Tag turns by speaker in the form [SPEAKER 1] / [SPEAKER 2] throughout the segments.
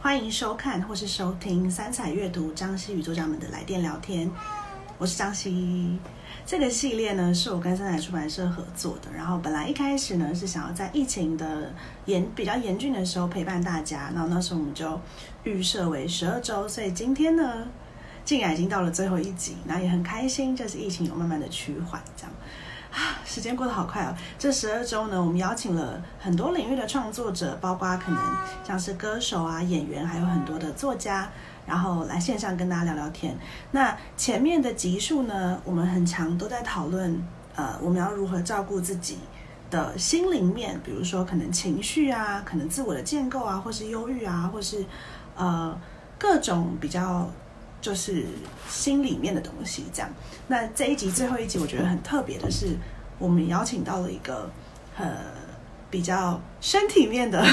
[SPEAKER 1] 欢迎收看或是收听三彩阅读张希与作家们的来电聊天，我是张希。这个系列呢是我跟三彩出版社合作的，然后本来一开始呢是想要在疫情的严比较严峻的时候陪伴大家，然后那时候我们就预设为十二周，所以今天呢竟然已经到了最后一集，那也很开心，就是疫情有慢慢的趋缓，这样。啊，时间过得好快哦！这十二周呢，我们邀请了很多领域的创作者，包括可能像是歌手啊、演员，还有很多的作家，然后来线上跟大家聊聊天。那前面的集数呢，我们很长都在讨论，呃，我们要如何照顾自己的心灵面，比如说可能情绪啊，可能自我的建构啊，或是忧郁啊，或是呃各种比较。就是心里面的东西，这样。那这一集最后一集，我觉得很特别的是，我们邀请到了一个呃比较身体面的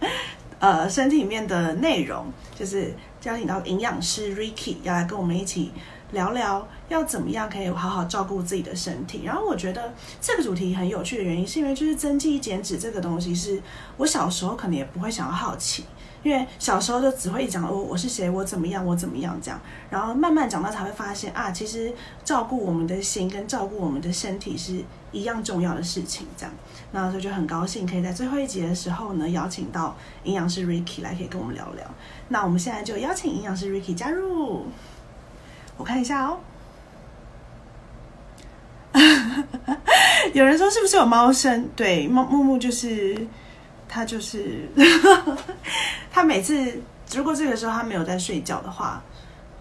[SPEAKER 1] 呃身体面的内容，就是邀请到营养师 Ricky 要来跟我们一起聊聊，要怎么样可以好好照顾自己的身体。然后我觉得这个主题很有趣的原因，是因为就是增肌减脂这个东西，是我小时候可能也不会想要好奇。因为小时候就只会讲哦我是谁，我怎么样，我怎么样这样，然后慢慢长大才会发现啊，其实照顾我们的心跟照顾我们的身体是一样重要的事情，这样，那所以就很高兴可以在最后一集的时候呢，邀请到营养师 Ricky 来可以跟我们聊聊。那我们现在就邀请营养师 Ricky 加入，我看一下哦。有人说是不是有猫声？对，木木木就是。他就是，他每次如果这个时候他没有在睡觉的话，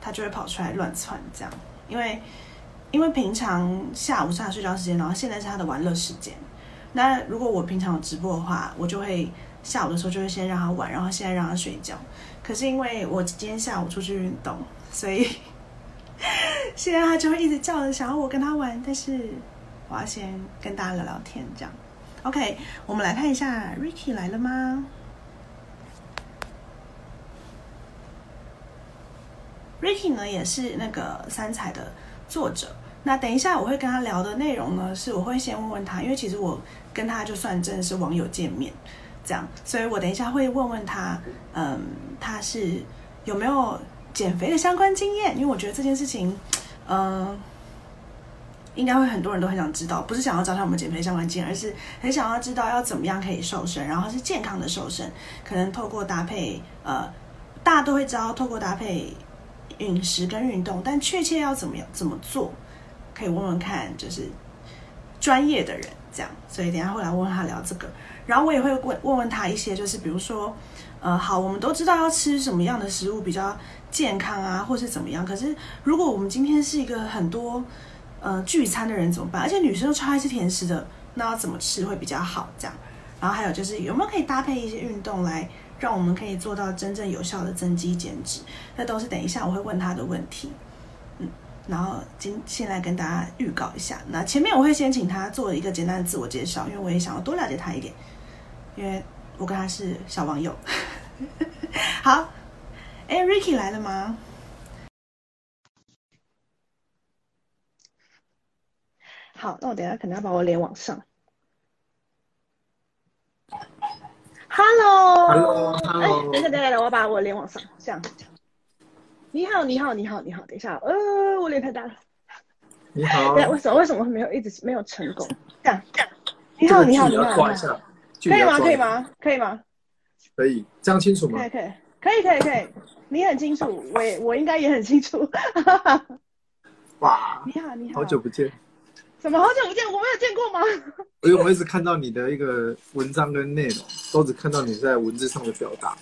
[SPEAKER 1] 他就会跑出来乱窜这样。因为因为平常下午是他睡觉时间，然后现在是他的玩乐时间。那如果我平常有直播的话，我就会下午的时候就会先让他玩，然后现在让他睡觉。可是因为我今天下午出去运动，所以 现在他就会一直叫着想要我跟他玩，但是我要先跟大家聊聊天这样。OK，我们来看一下，Ricky 来了吗？Ricky 呢也是那个三彩的作者。那等一下我会跟他聊的内容呢，是我会先问问他，因为其实我跟他就算真的是网友见面，这样，所以我等一下会问问他，嗯，他是有没有减肥的相关经验？因为我觉得这件事情，嗯。应该会很多人都很想知道，不是想要找他们减肥相关经验，而是很想要知道要怎么样可以瘦身，然后是健康的瘦身，可能透过搭配，呃，大家都会知道透过搭配饮食跟运动，但确切要怎么样怎么做，可以问问看，就是专业的人这样。所以等下会来问问他聊这个，然后我也会问问问他一些，就是比如说，呃，好，我们都知道要吃什么样的食物比较健康啊，或是怎么样，可是如果我们今天是一个很多。呃，聚餐的人怎么办？而且女生都超爱吃甜食的，那要怎么吃会比较好？这样，然后还有就是有没有可以搭配一些运动来让我们可以做到真正有效的增肌减脂？那都是等一下我会问他的问题。嗯，然后今先来跟大家预告一下，那前面我会先请他做一个简单的自我介绍，因为我也想要多了解他一点，因为我跟他是小网友。好，哎，Ricky 来了吗？好，那我等下可能要把我脸往上。
[SPEAKER 2] Hello，Hello，
[SPEAKER 1] 等下等下等，我把我脸往上，这样。你好，你好，你好，你好，等一下，呃，我脸太大了。
[SPEAKER 2] 你好。
[SPEAKER 1] 对，为什么为什么没有一直没有成功？这样这样。你好，你好，你好。可以吗？可以吗？可以吗？
[SPEAKER 2] 可以，这样清楚吗？
[SPEAKER 1] 可以，可以，可以，可以，可以。你很清楚，我也我应该也很清楚。
[SPEAKER 2] 哇！
[SPEAKER 1] 你好，你好，
[SPEAKER 2] 好久不见。
[SPEAKER 1] 怎么好久不见？我没有见过吗？
[SPEAKER 2] 因为我一直看到你的一个文章跟内容，都只看到你在文字上的表达。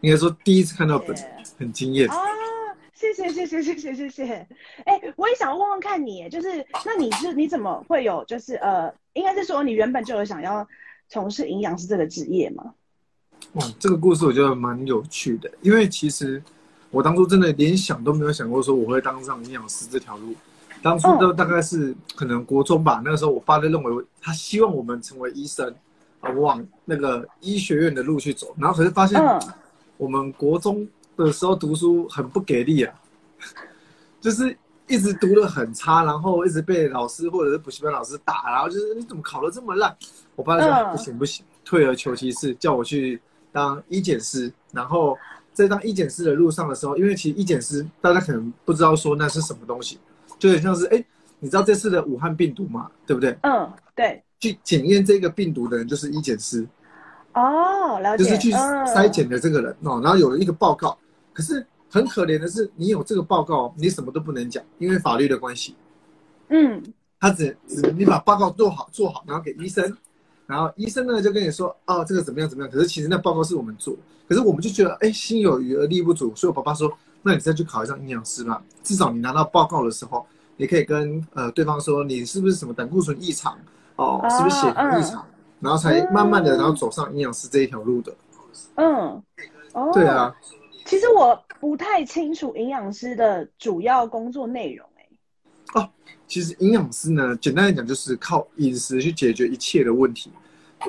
[SPEAKER 2] 应该说第一次看到本，很惊艳
[SPEAKER 1] 啊！谢谢谢谢谢谢谢谢。哎，我也想问问看你，就是那你是你怎么会有就是呃，应该是说你原本就有想要从事营养师这个职业吗？
[SPEAKER 2] 哇，这个故事我觉得蛮有趣的，因为其实我当初真的连想都没有想过说我会当上营养师这条路。当初都大概是可能国中吧，那个时候我爸就认为他希望我们成为医生，啊，往那个医学院的路去走。然后可是发现，我们国中的时候读书很不给力啊，就是一直读的很差，然后一直被老师或者是补习班老师打，然后就是你怎么考的这么烂？我爸就说、
[SPEAKER 1] 嗯
[SPEAKER 2] 不行不行，退而求其次，叫我去当医检师。然后在当医检师的路上的时候，因为其实医检师大家可能不知道说那是什么东西，就很像是哎，你知道这次的武汉病毒嘛，对不对？
[SPEAKER 1] 嗯，对，
[SPEAKER 2] 去检验这个病毒的人就是医检师，
[SPEAKER 1] 哦，了解，
[SPEAKER 2] 就是去
[SPEAKER 1] 嗯
[SPEAKER 2] 筛检的这个人哦，然后有了一个报告。可是很可怜的是，你有这个报告，你什么都不能讲，因为法律的关系。
[SPEAKER 1] 嗯
[SPEAKER 2] 他只只你把报告做好做好，然后给医生，然后医生呢就跟你说，哦，这个怎么样怎么样。可是其实那报告是我们做，可是我们就觉得，哎，心有余而力不足，所以我爸爸说，那你再去考一张营养师嘛，至少你拿到报告的时候，你可以跟呃对方说，你是不是什么胆固醇异常，哦，
[SPEAKER 1] 哦
[SPEAKER 2] 是不是血糖异常，然后才慢慢的
[SPEAKER 1] 嗯。
[SPEAKER 2] 然后走上营养师这一条路的。
[SPEAKER 1] 嗯，哦，
[SPEAKER 2] 对啊，
[SPEAKER 1] 其实我不太清楚营养师的主要工作内容、欸，
[SPEAKER 2] 其实营养师呢，简单来讲就是靠饮食去解决一切的问题。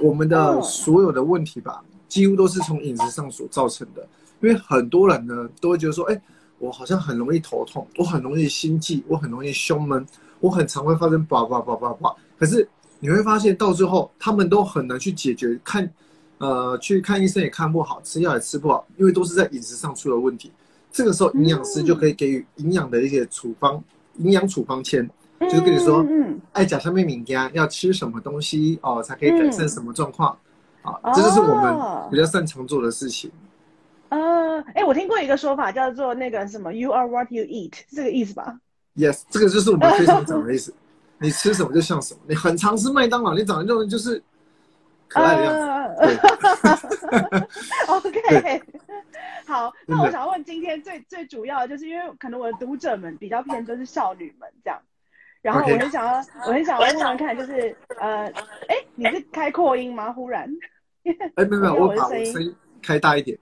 [SPEAKER 2] 我们的
[SPEAKER 1] 哦
[SPEAKER 2] 所有的问题吧，几乎都是从饮食上所造成的。因为很多人呢，都会觉得说，哎，我好像很容易头痛，我很容易心悸，我很容易胸闷，我很常会发生叭叭叭叭叭。可是你会发现到最后，他们都很难去解决，看，呃，去看医生也看不好，吃药也吃不好，因为都是在饮食上出了问题。这个时候，营养师就可以给予营养的一些处方，营养处方签。就是跟你说
[SPEAKER 1] 嗯
[SPEAKER 2] 爱甲上面敏感要吃什么东西哦，才可以改善什么状况、啊？
[SPEAKER 1] 哦
[SPEAKER 2] 这就是我们比较擅长做的事情。
[SPEAKER 1] 嗯，呃，哎，我听过一个说法叫做那个什么 “you are what you eat”，是这个意思吧
[SPEAKER 2] ？Yes，这个就是我们 非常讲的意思。你吃什么就像什么，你很常吃麦当劳，你长得就就是可爱的
[SPEAKER 1] OK，好，那我想问，今天最最主要的就是因为可能我的读者们比较偏都是少女们这样，然后我很想要，我很想要问问看，就是呃，哎，你是开扩音吗？忽然。
[SPEAKER 2] 哎，没有没有，我
[SPEAKER 1] 我的声音
[SPEAKER 2] 开大一点。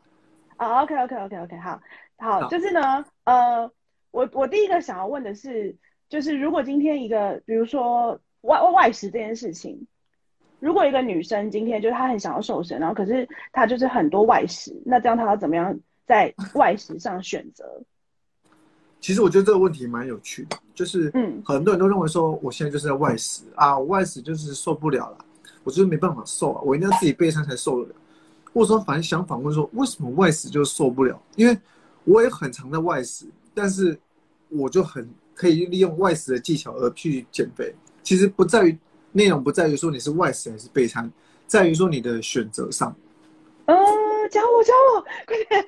[SPEAKER 1] 啊，OK OK OK OK，好，好，
[SPEAKER 2] 好
[SPEAKER 1] 就是呢，呃，我我第一个想要问的是，就是如果今天一个，比如说外外食这件事情，如果一个女生今天就是她很想要瘦身，然后可是她就是很多外食，那这样她要怎么样在外食上选择？
[SPEAKER 2] 其实我觉得这个问题蛮有趣的，就是
[SPEAKER 1] 嗯
[SPEAKER 2] 很多人都认为说，我现在就是在外食啊，我外食就是受不了了，我就是没办法瘦啊，我一定要自己备餐才瘦得了。或者说，反正想反问说，为什么外食就受不了？因为我也很常在外食，但是我就很可以利用外食的技巧而去减肥。其实不在于内容，不在于说你是外食还是备餐，在于说你的选择上。
[SPEAKER 1] 呃，教我教我，快点！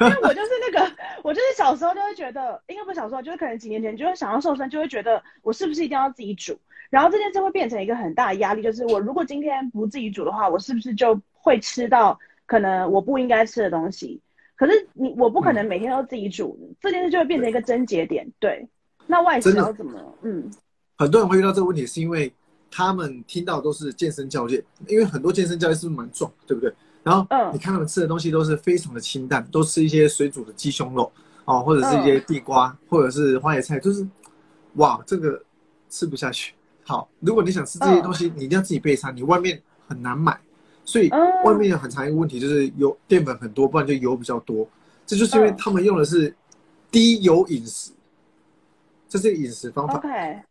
[SPEAKER 1] 因为我就是那个，我就是小时候就会觉得，应该不是小时候，就是可能几年前就会想要瘦身，就会觉得我是不是一定要自己煮？然后这件事会变成一个很大的压力，就是我如果今天不自己煮的话，我是不是就会吃到可能我不应该吃的东西？可是你我不可能每天都自己煮，这件事就会变成一个症结点。对，那外食要怎么？嗯
[SPEAKER 2] 很多人会遇到这个问题，是因为他们听到都是健身教练，因为很多健身教练是不是蛮壮，对不对？然后
[SPEAKER 1] 嗯
[SPEAKER 2] 你看他们吃的东西都是非常的清淡，都吃一些水煮的鸡胸肉哦，或者是一些地瓜，或者是花椰菜，就是哇，这个吃不下去。好，如果你想吃这些东西，你一定要自己备餐，你外面很难买，所以
[SPEAKER 1] 嗯
[SPEAKER 2] 外面有很长一个问题就是油淀粉很多，不然就油比较多。这就是因为
[SPEAKER 1] 嗯。
[SPEAKER 2] 他们用的是低油饮食，这是饮食方法。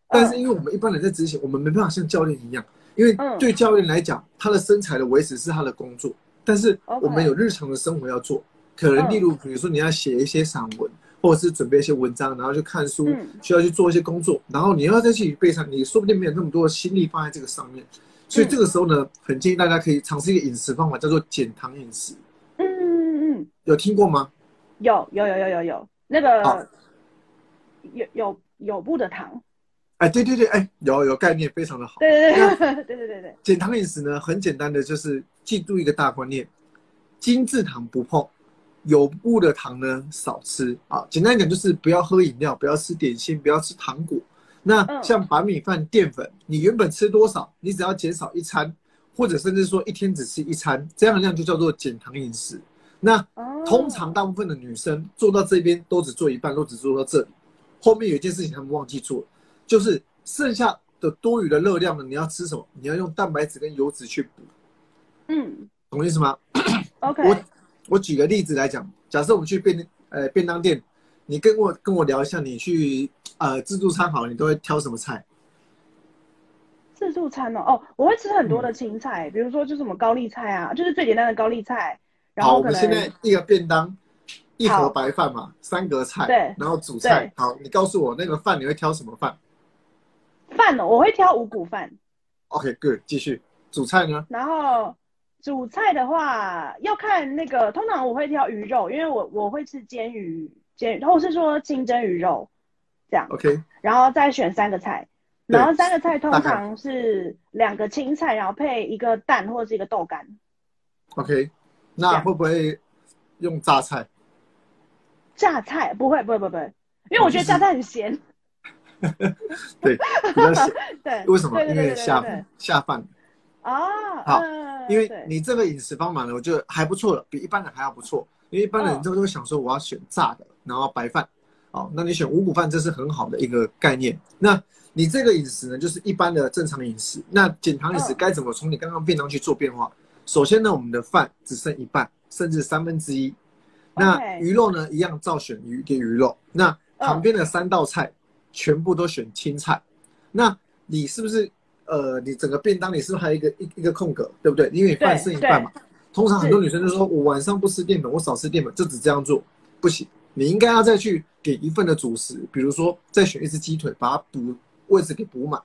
[SPEAKER 2] 但是
[SPEAKER 1] 嗯
[SPEAKER 2] 因为我们一般人在执行，我们没办法像教练一样，因为
[SPEAKER 1] 嗯
[SPEAKER 2] 对教练来讲，他的身材的维持是他的工作，但是我们有日常的生活要做，可能
[SPEAKER 1] 嗯
[SPEAKER 2] 例如比如说你要写一些散文，或者是准备一些文章，然后去看书
[SPEAKER 1] 嗯，
[SPEAKER 2] 需要去做一些工作，然后你要再去背上，你说不定没有那么多的心力放在这个上面，所以
[SPEAKER 1] 嗯
[SPEAKER 2] 这个时候呢，很建议大家可以尝试一个饮食方法，叫做减糖饮食，
[SPEAKER 1] 嗯嗯嗯，
[SPEAKER 2] 有听过吗？
[SPEAKER 1] 有有有有有有那
[SPEAKER 2] 好
[SPEAKER 1] 个有有有布的糖，
[SPEAKER 2] 哎，对对对，哎，有有概念，非常的好。
[SPEAKER 1] 对对对 对对对对，
[SPEAKER 2] 减糖饮食呢，很简单的，就是记住一个大观念：精制糖不碰，有布的糖呢少吃啊。简单讲就是不要喝饮料，不要吃点心，不要吃糖果。那
[SPEAKER 1] 嗯
[SPEAKER 2] 像白米饭、淀粉，你原本吃多少，你只要减少一餐，或者甚至说一天只吃一餐，这样的量就叫做减糖饮食。那
[SPEAKER 1] 哦
[SPEAKER 2] 通常大部分的女生做到这边都只做一半，都只做到这里，后面有一件事情她们忘记做，就是剩下的多余的热量呢，你要吃什么？你要用蛋白质跟油脂去补，
[SPEAKER 1] 嗯
[SPEAKER 2] 懂我意思吗？
[SPEAKER 1] OK，
[SPEAKER 2] 我我举个例子来讲，假设我们去便呃便当店你跟我跟我聊一下，你去呃自助餐好了，你都会挑什么菜？
[SPEAKER 1] 自助餐哦，哦，我会吃很
[SPEAKER 2] 嗯
[SPEAKER 1] 多的青菜，比如说就是什么高丽菜啊，就是最简单的高丽菜，然
[SPEAKER 2] 好，
[SPEAKER 1] 后
[SPEAKER 2] 我们现在一个便当，一盒白饭嘛，三格菜，
[SPEAKER 1] 对
[SPEAKER 2] 然后主菜
[SPEAKER 1] 对。
[SPEAKER 2] 好，你告诉我那个饭你会挑什么饭
[SPEAKER 1] 饭哦，我会挑五谷饭
[SPEAKER 2] ，？OK，good，继续。主菜呢？
[SPEAKER 1] 然后主菜的话要看那个，通常我会挑鱼肉，因为我我会吃煎鱼，煎或是说清蒸鱼肉这样
[SPEAKER 2] ，OK，
[SPEAKER 1] 然后再选三个菜，然后三个菜通常是两个青菜，然后配一个蛋或者是一个豆干。
[SPEAKER 2] OK，那
[SPEAKER 1] 样
[SPEAKER 2] 会不会用榨菜？
[SPEAKER 1] 榨菜不会不会不会不会，因为我觉得榨菜很咸。
[SPEAKER 2] 对，比较咸。
[SPEAKER 1] 对，
[SPEAKER 2] 为什么？因为下下饭。
[SPEAKER 1] 啊，
[SPEAKER 2] 好
[SPEAKER 1] 嗯
[SPEAKER 2] 因为你这个饮食方法呢，我觉得还不错了，比一般人还要不错。因为一般人
[SPEAKER 1] 嗯
[SPEAKER 2] 就会想说，我要选炸的，然后白饭。哦，那你选五谷饭，这是很好的一个概念。那你这个饮食呢，就是一般的正常饮食。那减糖饮食
[SPEAKER 1] 嗯
[SPEAKER 2] 该怎么从你刚刚便当去做变化？首先呢，我们的饭只剩一半，甚至三分之一。那鱼肉呢，一样照选鱼给鱼肉。那旁边的三道菜全部都选青菜。那你是不是呃，你整个便当里是不是还有一个一一个空格，对不对？因为你饭剩一半嘛。通常很多女生就说，我晚上不吃淀粉，我少吃淀粉，就只这样做，不行。你应该要再去给一份的主食，比如说再选一只鸡腿，把它补位置给补满，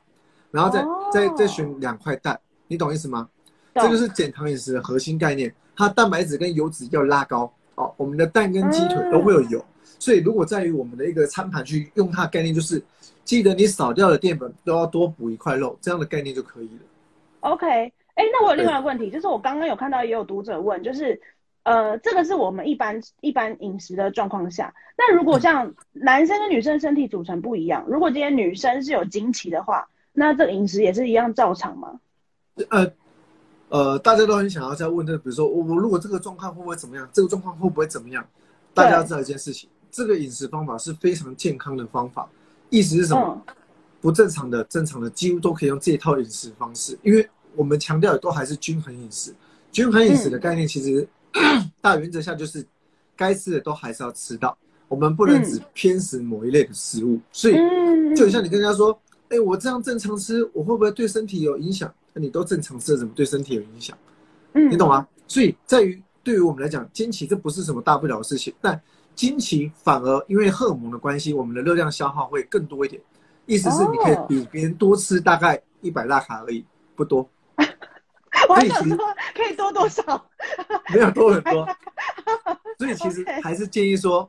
[SPEAKER 2] 然后再、
[SPEAKER 1] 哦
[SPEAKER 2] 再再选两块蛋，你懂意思吗？
[SPEAKER 1] 懂
[SPEAKER 2] 这就是减糖饮食的核心概念，它蛋白质跟油脂要拉高哦。我们的蛋跟鸡腿都会有油，所以如果在于我们的一个餐盘去用它的概念，就是记得你少掉的淀粉都要多补一块肉，这样的概念就可以了。
[SPEAKER 1] OK，哎，那我有另外一个问题，就是我刚刚有看到也有读者问，就是呃，这个是我们一般一般饮食的状况下，那如果像男生跟女生身体组成不一样，如果今天女生是有经期的话，那这个饮食也是一样照常吗？
[SPEAKER 2] 呃呃，大家都很想要再问这，比如说我我如果这个状况会不会怎么样，这个状况会不会怎么样？大家要知道一件事情，这个饮食方法是非常健康的方法，意思是什么？
[SPEAKER 1] 嗯，
[SPEAKER 2] 不正常的、正常的几乎都可以用这一套饮食方式，因为我们强调的都还是均衡饮食。均衡饮食的概念其实、大原则下就是该吃的都还是要吃到，我们不能只偏食某一类的食物。所以
[SPEAKER 1] 嗯，
[SPEAKER 2] 就像你跟人家说，哎、我这样正常吃，我会不会对身体有影响？那你都正常吃，怎么对身体有影响？
[SPEAKER 1] 嗯，
[SPEAKER 2] 你懂吗？所以在于对于我们来讲，经期这不是什么大不了的事情，但经期反而因为荷尔蒙的关系，我们的热量消耗会更多一点。意思是你可以
[SPEAKER 1] 哦
[SPEAKER 2] 比别人多吃大概一百大卡而已，不多，
[SPEAKER 1] 我还想说可以多多少？
[SPEAKER 2] 没有多很多。所以其实还是建议说，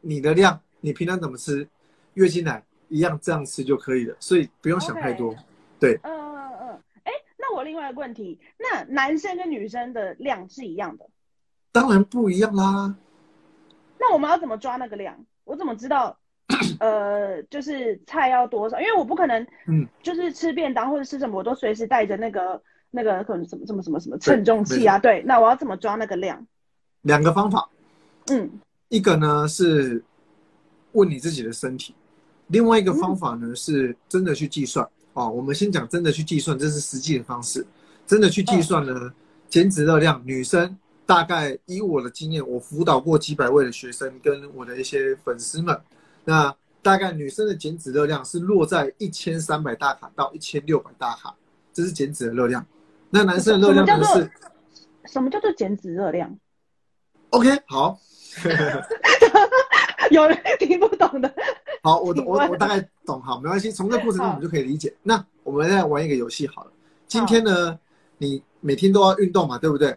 [SPEAKER 2] 你的量你平常怎么吃，月经奶一样这样吃就可以了，所以不用想太多。对，
[SPEAKER 1] 嗯嗯嗯，哎，那我另外一个问题，那男生跟女生的量是一样的，
[SPEAKER 2] 当然不一样啦。
[SPEAKER 1] 那我们要怎么抓那个量？我怎么知道？呃，就是菜要多少？因为我不可能，
[SPEAKER 2] 嗯，
[SPEAKER 1] 就是吃便当或者吃什么，我都随时带着那个那个可能什么什么什么什么称重器啊。对，那我要怎么抓那个量？
[SPEAKER 2] 两个方法，
[SPEAKER 1] 嗯
[SPEAKER 2] 一个呢是问你自己的身体，另外一个方法呢是真的去计算哦。我们先讲真的去计算，这是实际的方式。真的去计算呢，减脂热量，女生大概以我的经验，我辅导过几百位的学生跟我的一些粉丝们，那大概女生的减脂热量是落在一千三百大卡到一千六百大卡，这是减脂的热量。那男生的热量呢
[SPEAKER 1] 什么叫做
[SPEAKER 2] 是
[SPEAKER 1] 什么叫做减脂热量
[SPEAKER 2] ？OK 好。
[SPEAKER 1] 有人听不懂的。
[SPEAKER 2] 好，我我我大概懂，好，没关系，从这过程中我们就可以理解。那我们再玩一个游戏好了。今天呢，你每天都要运动嘛，对不对？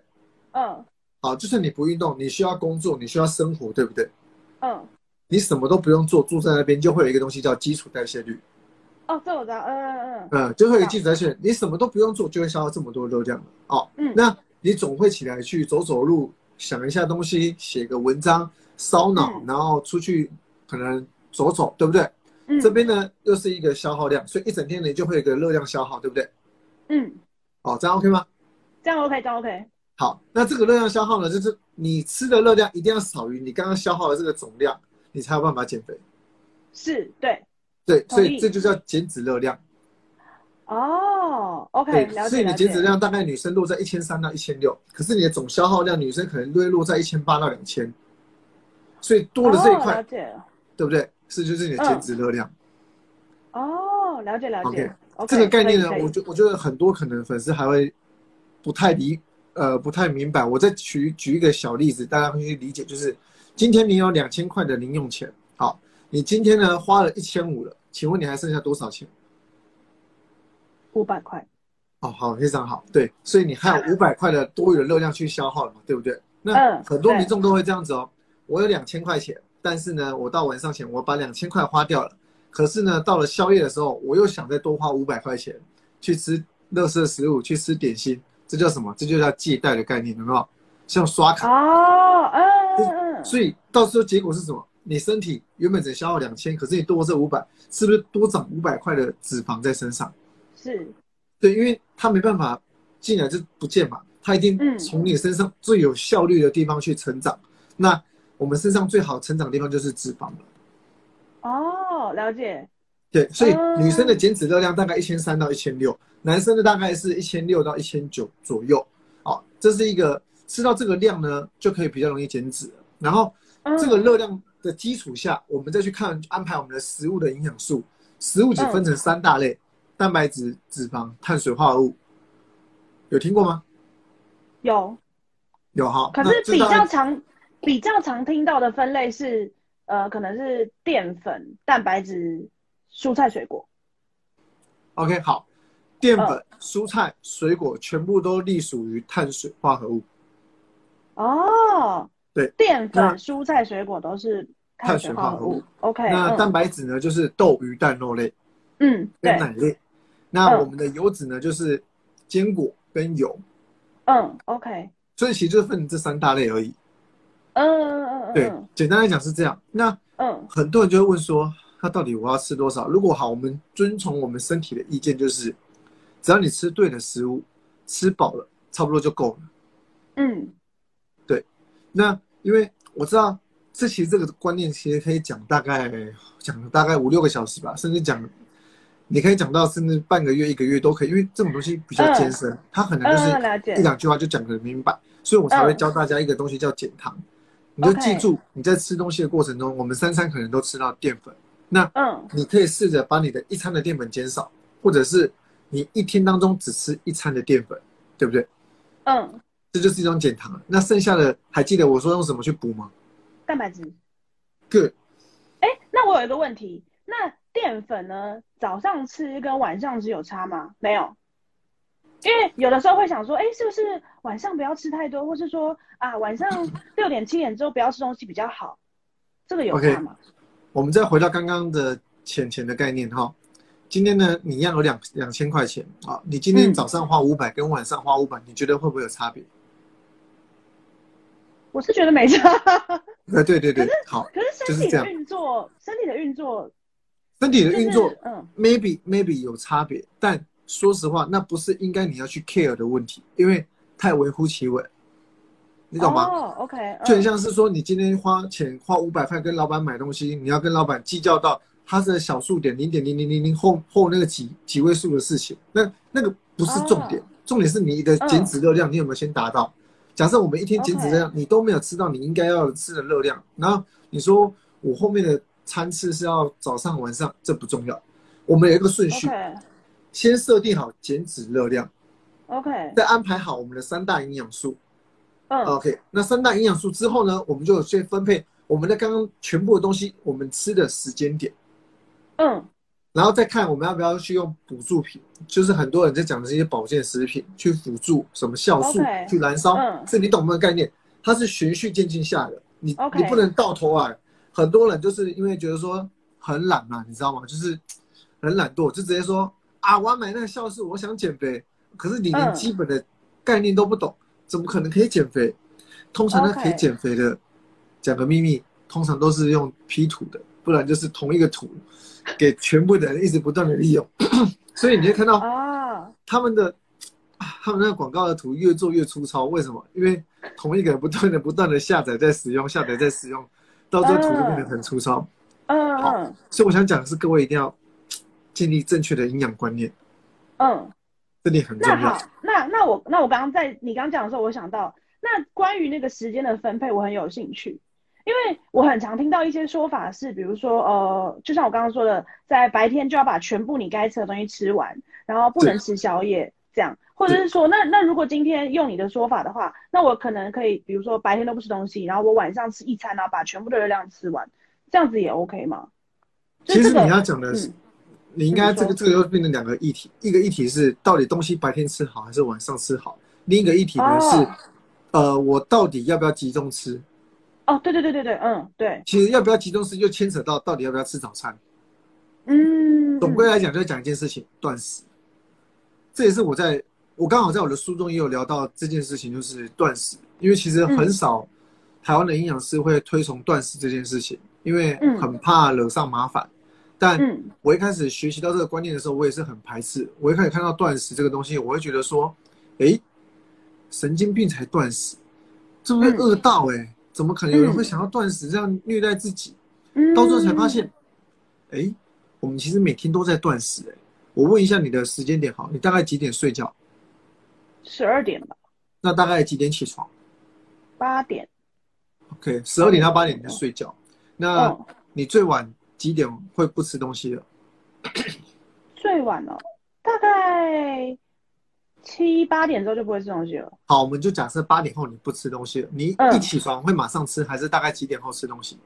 [SPEAKER 1] 嗯
[SPEAKER 2] 好，就算你不运动，你需要工作，你需要生活，对不对？
[SPEAKER 1] 嗯，
[SPEAKER 2] 你什么都不用做，住在那边就会有一个东西叫基础代谢率，
[SPEAKER 1] 哦，这我知道。嗯嗯嗯
[SPEAKER 2] 嗯，就会有一个基础代谢率。你什么都不用做，就会消耗这么多热量了。哦，
[SPEAKER 1] 嗯，
[SPEAKER 2] 那你总会起来去走走路，想一下东西，写个文章，烧脑，
[SPEAKER 1] 嗯
[SPEAKER 2] 然后出去可能走走，对不对？
[SPEAKER 1] 嗯
[SPEAKER 2] 这边呢又是一个消耗量，所以一整天你就会有一个热量消耗，对不对？
[SPEAKER 1] 嗯，
[SPEAKER 2] 哦，这样 OK 吗？
[SPEAKER 1] 这样 OK，这样 OK。
[SPEAKER 2] 好，那这个热量消耗呢，就是你吃的热量一定要少于你刚刚消耗的这个总量，你才有办法减肥。
[SPEAKER 1] 是，对。
[SPEAKER 2] 对，所以这就叫减脂热量。
[SPEAKER 1] 哦，OK，
[SPEAKER 2] 所以你减脂。量大概女生落在一千三到一千六，可是你的总消耗量女生可能都会落在一千八到两千，所以多了这一块，
[SPEAKER 1] 解了。
[SPEAKER 2] 对不对？是就是你的减脂热量。
[SPEAKER 1] 哦，了解了解。OK，
[SPEAKER 2] 这个概念呢，我觉我觉得很多可能粉丝还会不太理，呃，不太明白。我再举举一个小例子，大家可以理解，就是今天你有两千块的零用钱，好，你今天呢花了一千五了，请问你还剩下多少钱？
[SPEAKER 1] 五百块。
[SPEAKER 2] 哦，好，非常好，对，所以你还有五百块的多余的热量去消耗了嘛，对不对？那很多民众都会这样子哦，我有两千块钱，但是呢，我到晚上前我把两千块花掉了，可是呢，到了宵夜的时候，我又想再多花五百块钱去吃乐色食物，去吃点心，这叫什么？这就叫借贷的概念，有没有？像刷卡
[SPEAKER 1] 哦，嗯嗯嗯，
[SPEAKER 2] 所以到时候结果是什么？你身体原本只消耗两千，可是你多这五百，是不是多长五百块的脂肪在身上？
[SPEAKER 1] 是。
[SPEAKER 2] 对，因为它没办法进来就不见嘛，它一定从你身上最有效率的地方去成长。那我们身上最好成长的地方就是脂肪了。
[SPEAKER 1] 哦，了解。
[SPEAKER 2] 对，所以女生的减脂热量大概一千三到一千六，男生的大概是一千六到一千九左右。好，这是一个吃到这个量呢，就可以比较容易减脂。然后这个热量的基础下，我们再去看安排我们的食物的营养素，食物只分成三大类。蛋白质、脂肪、碳水化合物，有听过吗？
[SPEAKER 1] 有，
[SPEAKER 2] 有哈。
[SPEAKER 1] 可是比较常、比较常听到的分类是，呃，可能是淀粉、蛋白质、蔬菜、水果。
[SPEAKER 2] OK，好，淀粉、蔬菜、水果全部都隶属于碳水化合物。
[SPEAKER 1] 哦，
[SPEAKER 2] 对，
[SPEAKER 1] 淀粉、蔬菜、水果都是碳水化合物。OK，
[SPEAKER 2] 那蛋白质呢，就是豆、鱼、蛋、肉类，
[SPEAKER 1] 嗯，
[SPEAKER 2] 跟奶类。那我们的油脂呢，就是坚果跟油。
[SPEAKER 1] 嗯，OK。
[SPEAKER 2] 所以其实就分这三大类而已。
[SPEAKER 1] 嗯嗯嗯嗯。
[SPEAKER 2] 对，简单来讲是这样。那嗯，很多人就会问说，那到底我要吃多少？如果好，我们遵从我们身体的意见，就是只要你吃对的食物，吃饱了，差不多就够了。
[SPEAKER 1] 嗯，
[SPEAKER 2] 对。那因为我知道，这其实这个观念其实可以讲大概讲大概五六个小时吧，甚至讲。你可以讲到甚至半个月、一个月都可以，因为这种东西比较艰深，它很难就是一两句话就讲得明白，所以我才会教大家一个东西叫减糖。你就记住，你在吃东西的过程中，我们三餐可能都吃到淀粉，那嗯，你可以试着把你的一餐的淀粉减少，或者是你一天当中只吃一餐的淀粉，对不对？
[SPEAKER 1] 嗯，
[SPEAKER 2] 这就是一种减糖。那剩下的还记得我说用什么去补吗？
[SPEAKER 1] 蛋白质。
[SPEAKER 2] Good。
[SPEAKER 1] 哎，那我有一个问题，那。淀粉呢？早上吃跟晚上吃有差吗？没有，因为有的时候会想说，哎，是不是晚上不要吃太多，或是说啊，晚上六点七点之后不要吃东西比较好？这个有差吗？
[SPEAKER 2] 我们再回到刚刚的钱钱的概念哈。今天呢，你一样有两两千块钱啊，你今天早上花五百跟晚上花五百，你觉得会不会有差别？
[SPEAKER 1] 我是觉得没差。
[SPEAKER 2] 呃，对对对，好，
[SPEAKER 1] 可是身体的运作，身体的运作。
[SPEAKER 2] 身体的运作，嗯，maybe maybe 有差别，但说实话，那不是应该你要去 care 的问题，因为太微乎其微，你懂吗？
[SPEAKER 1] 哦，OK，
[SPEAKER 2] 就很像是说，你今天花钱花五百块跟老板买东西，你要跟老板计较到他的小数点零点零零零零后后那个几几位数的事情，那那个不是重点，重点是你的减脂热量，你有没有先达到？假设我们一天减脂热量，你都没有吃到你应该要吃的热量，然后你说我后面的。餐次是要早上晚上，这不重要。我们有一个顺序，先设定好减脂热量
[SPEAKER 1] ，OK，
[SPEAKER 2] 再安排好我们的三大营养素，
[SPEAKER 1] 嗯
[SPEAKER 2] ，OK。那三大营养素之后呢，我们就先分配我们的刚刚全部的东西，我们吃的时间点，
[SPEAKER 1] 嗯，
[SPEAKER 2] 然后再看我们要不要去用补助品，就是很多人在讲的这些保健食品去辅助什么酵素去燃烧，这你懂不懂概念？它是循序渐进下的，你你不能到头啊。很多人就是因为觉得说很懒嘛，你知道吗？就是很懒惰，就直接说啊，我要买那个酵素，我想减肥。可是你连基本的概念都不懂，怎么可能可以减肥？通常呢，可以减肥的，讲个秘密，通常都是用 P 图的，不然就是同一个图给全部的人一直不断的利用。所以你会看到啊，他们的他们那个广告的图越做越粗糙，为什么？因为同一个人不断的不断的下载在使用，下载在使用。到这个图就变得很粗糙，
[SPEAKER 1] 嗯嗯，
[SPEAKER 2] 所以我想讲的是，各位一定要建立正确的营养观念，
[SPEAKER 1] 嗯，
[SPEAKER 2] 这里很重要。
[SPEAKER 1] 那好，那那我那我刚刚在你刚刚讲的时候，我想到那关于那个时间的分配，我很有兴趣，因为我很常听到一些说法是，比如说呃，就像我刚刚说的，在白天就要把全部你该吃的东西吃完，然后不能吃宵夜这样，或者是说，那那如果今天用你的说法的话，那我可能可以，比如说白天都不吃东西，然后我晚上吃一餐，然后把全部的热量吃完，这样子也 OK 吗？
[SPEAKER 2] 其实你要讲的是，你应该这个这个又变成两个议题，一个议题是到底东西白天吃好还是晚上吃好，另一个议题呢是，呃，我到底要不要集中吃？
[SPEAKER 1] 哦，对对对对对，嗯，对。
[SPEAKER 2] 其实要不要集中吃，就牵扯到到底要不要吃早餐。
[SPEAKER 1] 嗯。
[SPEAKER 2] 总归来讲，就讲一件事情，断食。这也是我在我刚好在我的书中也有聊到这件事情，就是断食。因为其实很少台湾的营养师会推崇断食这件事情，因为很怕惹上麻烦。但我一开始学习到这个观念的时候，我也是很排斥。我一开始看到断食这个东西，我会觉得说，哎，神经病才断食，这会饿到哎，怎么可能有人会想要断食这样虐待自己？到最后才发现，哎，我们其实每天都在断食哎。我问一下你的时间点好，你大概几点睡觉？
[SPEAKER 1] 十二点吧。
[SPEAKER 2] 那大概几点起床？
[SPEAKER 1] 八点。
[SPEAKER 2] OK，十二点到八点就睡觉。那你最晚？几点会不吃东西了？
[SPEAKER 1] 最晚了，大概七八点之后就不会吃东西了。
[SPEAKER 2] 好，我们就假设八点后你不吃东西了，你一起床会马上吃，还是大概几点后吃东西？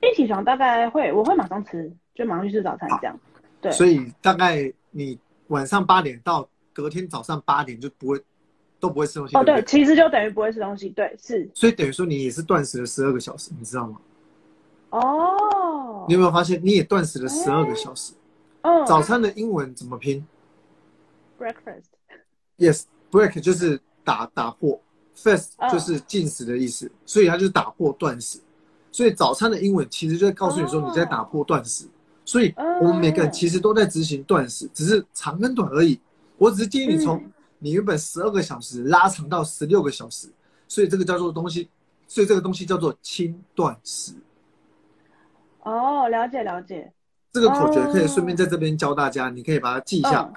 [SPEAKER 1] 一起床大概会，我会马上吃，就马上去吃早餐这样。对，
[SPEAKER 2] 所以大概你晚上八点到隔天早上八点就不会都不会吃东西。
[SPEAKER 1] 哦，对，其实就等于不会吃东西，对，是。
[SPEAKER 2] 所以等于说你也是断食了十二个小时，你知道吗？
[SPEAKER 1] 哦，
[SPEAKER 2] 你有没有发现你也断食了十二个小时？
[SPEAKER 1] 哦，
[SPEAKER 2] 早餐的英文怎么拼
[SPEAKER 1] ？Breakfast。
[SPEAKER 2] Yes，break 就是打打破，fast 就是进食的意思，所以它就是打破断食。所以早餐的英文其实就在告诉你说你在打破断食。所以我们每个人其实都在执行断食，只是长跟短而已。我只是建议你从你原本十二个小时拉长到十六个小时，所以这个叫做东西，所以这个东西叫做轻断食。
[SPEAKER 1] 哦，了解了解，
[SPEAKER 2] 这个口诀可以顺便在这边教大家，你可以把它记一下。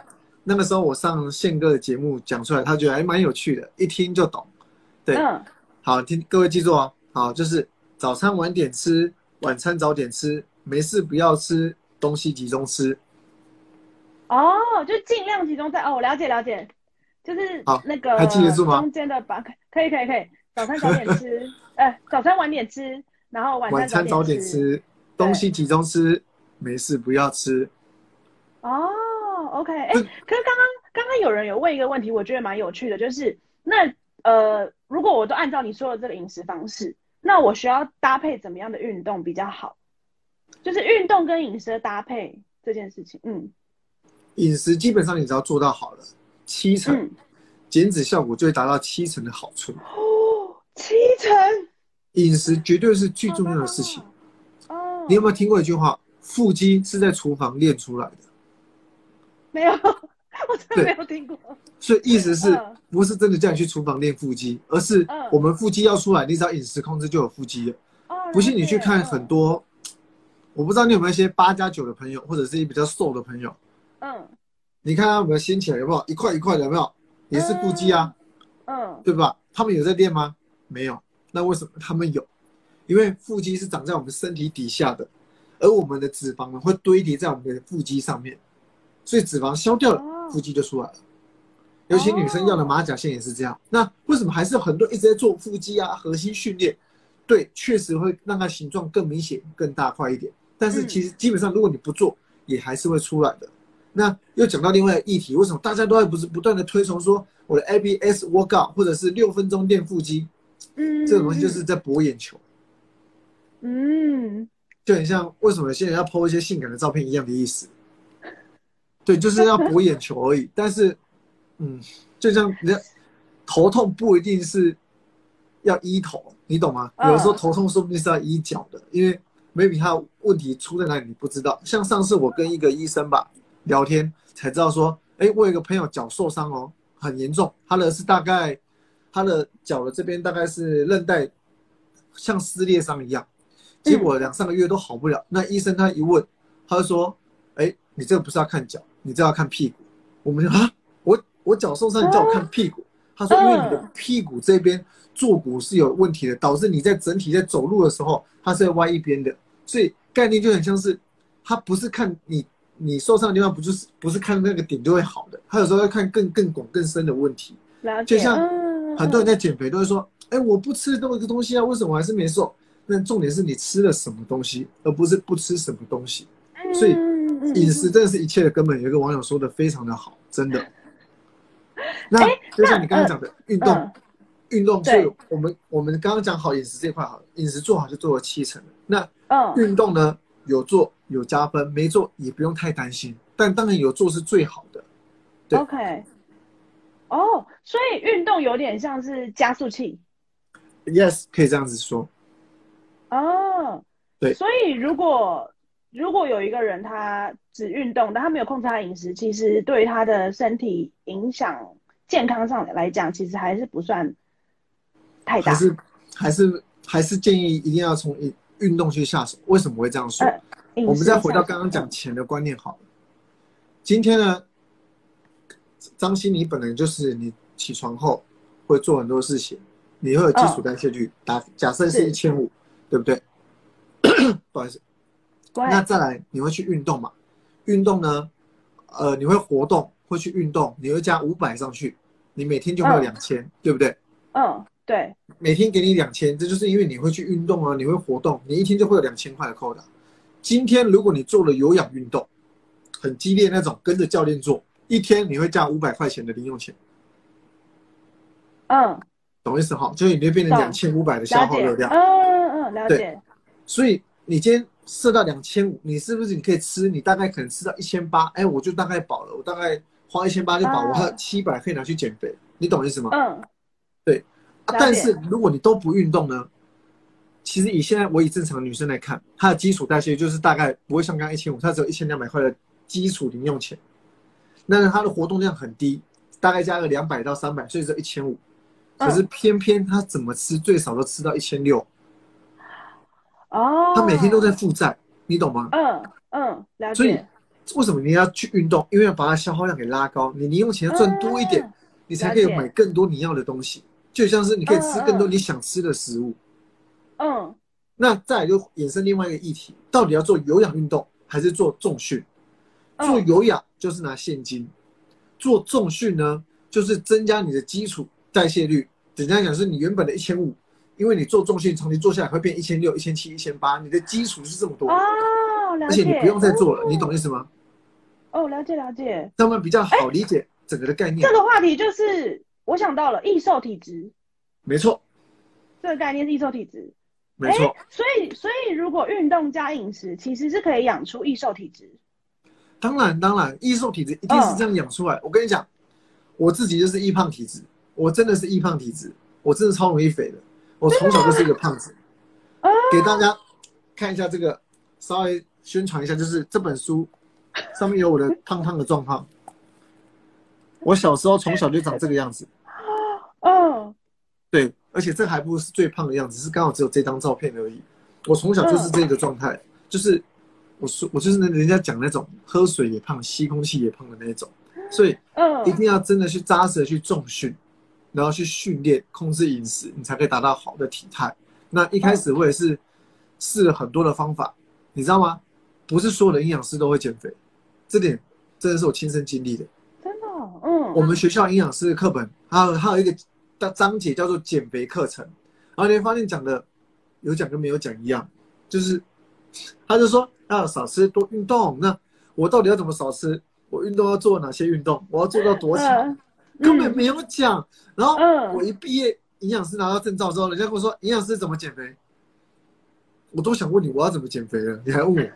[SPEAKER 2] 那个时候我上宪哥的节目讲出来，他觉得还蛮有趣的，一听就懂。对，好听，各位记住哦。好，就是早餐晚点吃，晚餐早点吃，没事不要吃东西集中吃。
[SPEAKER 1] 哦，就尽量集中在哦，我了解了解，就是那个
[SPEAKER 2] 还记得住吗？
[SPEAKER 1] 中间的把可以可以可以，早餐早点吃，呃，早餐晚点吃，然后晚餐早点吃。
[SPEAKER 2] 东西集中吃，没事不要吃。
[SPEAKER 1] 哦，OK，哎，可是刚刚刚刚有人有问一个问题，我觉得蛮有趣的，就是那呃，如果我都按照你说的这个饮食方式，那我需要搭配怎么样的运动比较好？就是运动跟饮食的搭配这件事情，嗯，
[SPEAKER 2] 饮食基本上你只要做到好了，七成减脂效果就会达到七成的好处。
[SPEAKER 1] 哦，七成，
[SPEAKER 2] 饮食绝对是最重要的事情。你有没有听过一句话？腹肌是在厨房练出来的。
[SPEAKER 1] 没有，我真的没有听过。
[SPEAKER 2] 所以意思是不是真的叫你去厨房练腹肌，而是我们腹肌要出来，你只要饮食控制就有腹肌了。不信你去看很多，我不知道你有没有一些八加九的朋友，或者是一些比较瘦的朋友。
[SPEAKER 1] 嗯。
[SPEAKER 2] 你看他们掀起来有没有一块一块的？有没有？也是腹肌
[SPEAKER 1] 啊。嗯。
[SPEAKER 2] 对吧？他们有在练吗？没有。那为什么他们有？因为腹肌是长在我们身体底下的，而我们的脂肪呢会堆叠在我们的腹肌上面，所以脂肪消掉了，腹肌就出来了。尤其女生要的马甲线也是这样。那为什么还是很多一直在做腹肌啊、核心训练？对，确实会让它形状更明显、更大块一点。但是其实基本上，如果你不做，也还是会出来的。那又讲到另外议题，为什么大家都在不是不断的推崇说我的 ABS workout 或者是六分钟练腹肌？
[SPEAKER 1] 嗯，
[SPEAKER 2] 这种东西就是在博眼球。
[SPEAKER 1] 嗯，
[SPEAKER 2] 就很像为什么有些人要 po 一些性感的照片一样的意思。对，就是要博眼球而已。但是，嗯，就像人家头痛不一定是要医头，你懂吗？有时候头痛说不定是要医脚的，因为 maybe 他问题出在哪里你不知道。像上次我跟一个医生吧聊天，才知道说，哎，我有一个朋友脚受伤哦，很严重，他的是大概他的脚的这边大概是韧带像撕裂伤一样。结果两三个月都好不了，那医生他一问，他就说：“哎，你这个不是要看脚，你这要看屁股。”我们就：“啊，我我脚受伤，你叫我看屁股？”他说，因为你的屁股这边坐骨是有问题的，导致你在整体在走路的时候，它是歪一边的。所以概念就很像是，他不是看你你受伤的地方，不就是不是看那个点就会好的，他有时候要看更更广更深的问题。就像很多人在减肥都会说，哎，我不吃这么一个东西啊，为什么我还是没瘦？那重点是你吃了什么东西，而不是不吃什么东西。所以饮食真的是一切的根本。有一个网友说的非常的好，真的。那就像你刚刚讲的运动，运动，所以我们我们刚刚讲好饮食这块好，饮食做好就做了七成了。那运动呢，有做有加分，没做也不用太担心。但当然有做是最好的。
[SPEAKER 1] 对 OK。哦，所以运动有点像是加速器。
[SPEAKER 2] Yes，可以这样子说。
[SPEAKER 1] 哦，
[SPEAKER 2] 对。
[SPEAKER 1] 所以如果如果有一个人他只运动，但他没有控制他饮食，其实对他的身体影响、健康上来讲，其实还是不算太大。
[SPEAKER 2] 还是还是还是建议一定要从运运动去下手。为什么会这样说？我们再回到刚刚讲钱的观念好了。今天呢？张欣，你本来就是你起床后会做很多事情，你会有基础代谢率，打假设是一千五，对不对？不好意思，那再来你会去运动嘛？运动呢，呃，你会活动，会去运动，你会加五百上去，你每天就会有两千，对不对？
[SPEAKER 1] 嗯，对。
[SPEAKER 2] 每天给你两千，这就是因为你会去运动啊，你会活动，你一天就会有两千块的扣的。今天如果你做了有氧运动，很激烈那种，跟着教练做。一天你会加五百块钱的零用钱，
[SPEAKER 1] 嗯，
[SPEAKER 2] 懂意思哈？就是你会变成两千五百的消耗热量，
[SPEAKER 1] 嗯嗯嗯，了解。
[SPEAKER 2] 所以你今天设到两千五，你是不是你可以吃？你大概可能吃到一千八，哎，我就大概饱了，我大概花一千八就饱，我还有七百可以拿去减肥，你懂意思吗？
[SPEAKER 1] 嗯，
[SPEAKER 2] 对。但是如果你都不运动呢？其实以现在我以正常女生来看，她的基础代谢就是大概不会像刚刚一千五，她只有一千两百块的基础零用钱。但是他的活动量很低，大概加个两百到三百，所以说一千五。可是偏偏她怎么吃最少都吃到一千六。
[SPEAKER 1] 哦。
[SPEAKER 2] 他每天都在负债，你懂吗？
[SPEAKER 1] 嗯嗯，了解。
[SPEAKER 2] 所以为什么你要去运动？因为要把它消耗量给拉高，你零用钱要赚多一点，你才可以买更多你要的东西。就像是你可以吃更多你想吃的食物。
[SPEAKER 1] 嗯。
[SPEAKER 2] 那再就衍生另外一个议题，到底要做有氧运动还是做重训？做有氧就是拿现金，做重训呢就是增加你的基础代谢率。简单讲是你原本的一千五，因为你做重训长期做下来会变一千六、一千七、一千八，你的基础是这么多
[SPEAKER 1] 哦，
[SPEAKER 2] 而且你不用再做了，你懂意思吗？
[SPEAKER 1] 哦，了解了解。
[SPEAKER 2] 他们比较好理解整个的概念。
[SPEAKER 1] 这个话题就是我想到了易瘦体质，
[SPEAKER 2] 没错，
[SPEAKER 1] 这个概念是易瘦体质，
[SPEAKER 2] 没错。
[SPEAKER 1] 所以所以如果运动加饮食，其实是可以养出易瘦体质。
[SPEAKER 2] 当然，当然，易瘦体质一定是这样养出来。我跟你讲，我自己就是易胖体质，我真的是易胖体质，我真的超容易肥的。我从小就是一个胖子。给大家看一下这个，稍微宣传一下，就是这本书上面有我的胖胖的状况。我小时候从小就长这个样子。
[SPEAKER 1] 嗯，
[SPEAKER 2] 对，而且这还不是最胖的样子，是刚好只有这张照片而已。我从小就是这个状态，就是。我说我就是那人家讲那种喝水也胖、吸空气也胖的那种，所以一定要真的去扎实的去重训，然后去训练、控制饮食，你才可以达到好的体态。那一开始我也是试了很多的方法，你知道吗？不是所有的营养师都会减肥，这点真的是我亲身经历的。
[SPEAKER 1] 真的，嗯。
[SPEAKER 2] 我们学校营养师的课本还有还有一个章章节叫做减肥课程，然后你会发现讲的有讲跟没有讲一样，就是他就说。要少吃多运动，那我到底要怎么少吃？我运动要做哪些运动？我要做到多强？根本没有讲。然后我一毕业，营养师拿到证照之后，人家跟我说营养师怎么减肥？我都想问你，我要怎么减肥了？你还问我？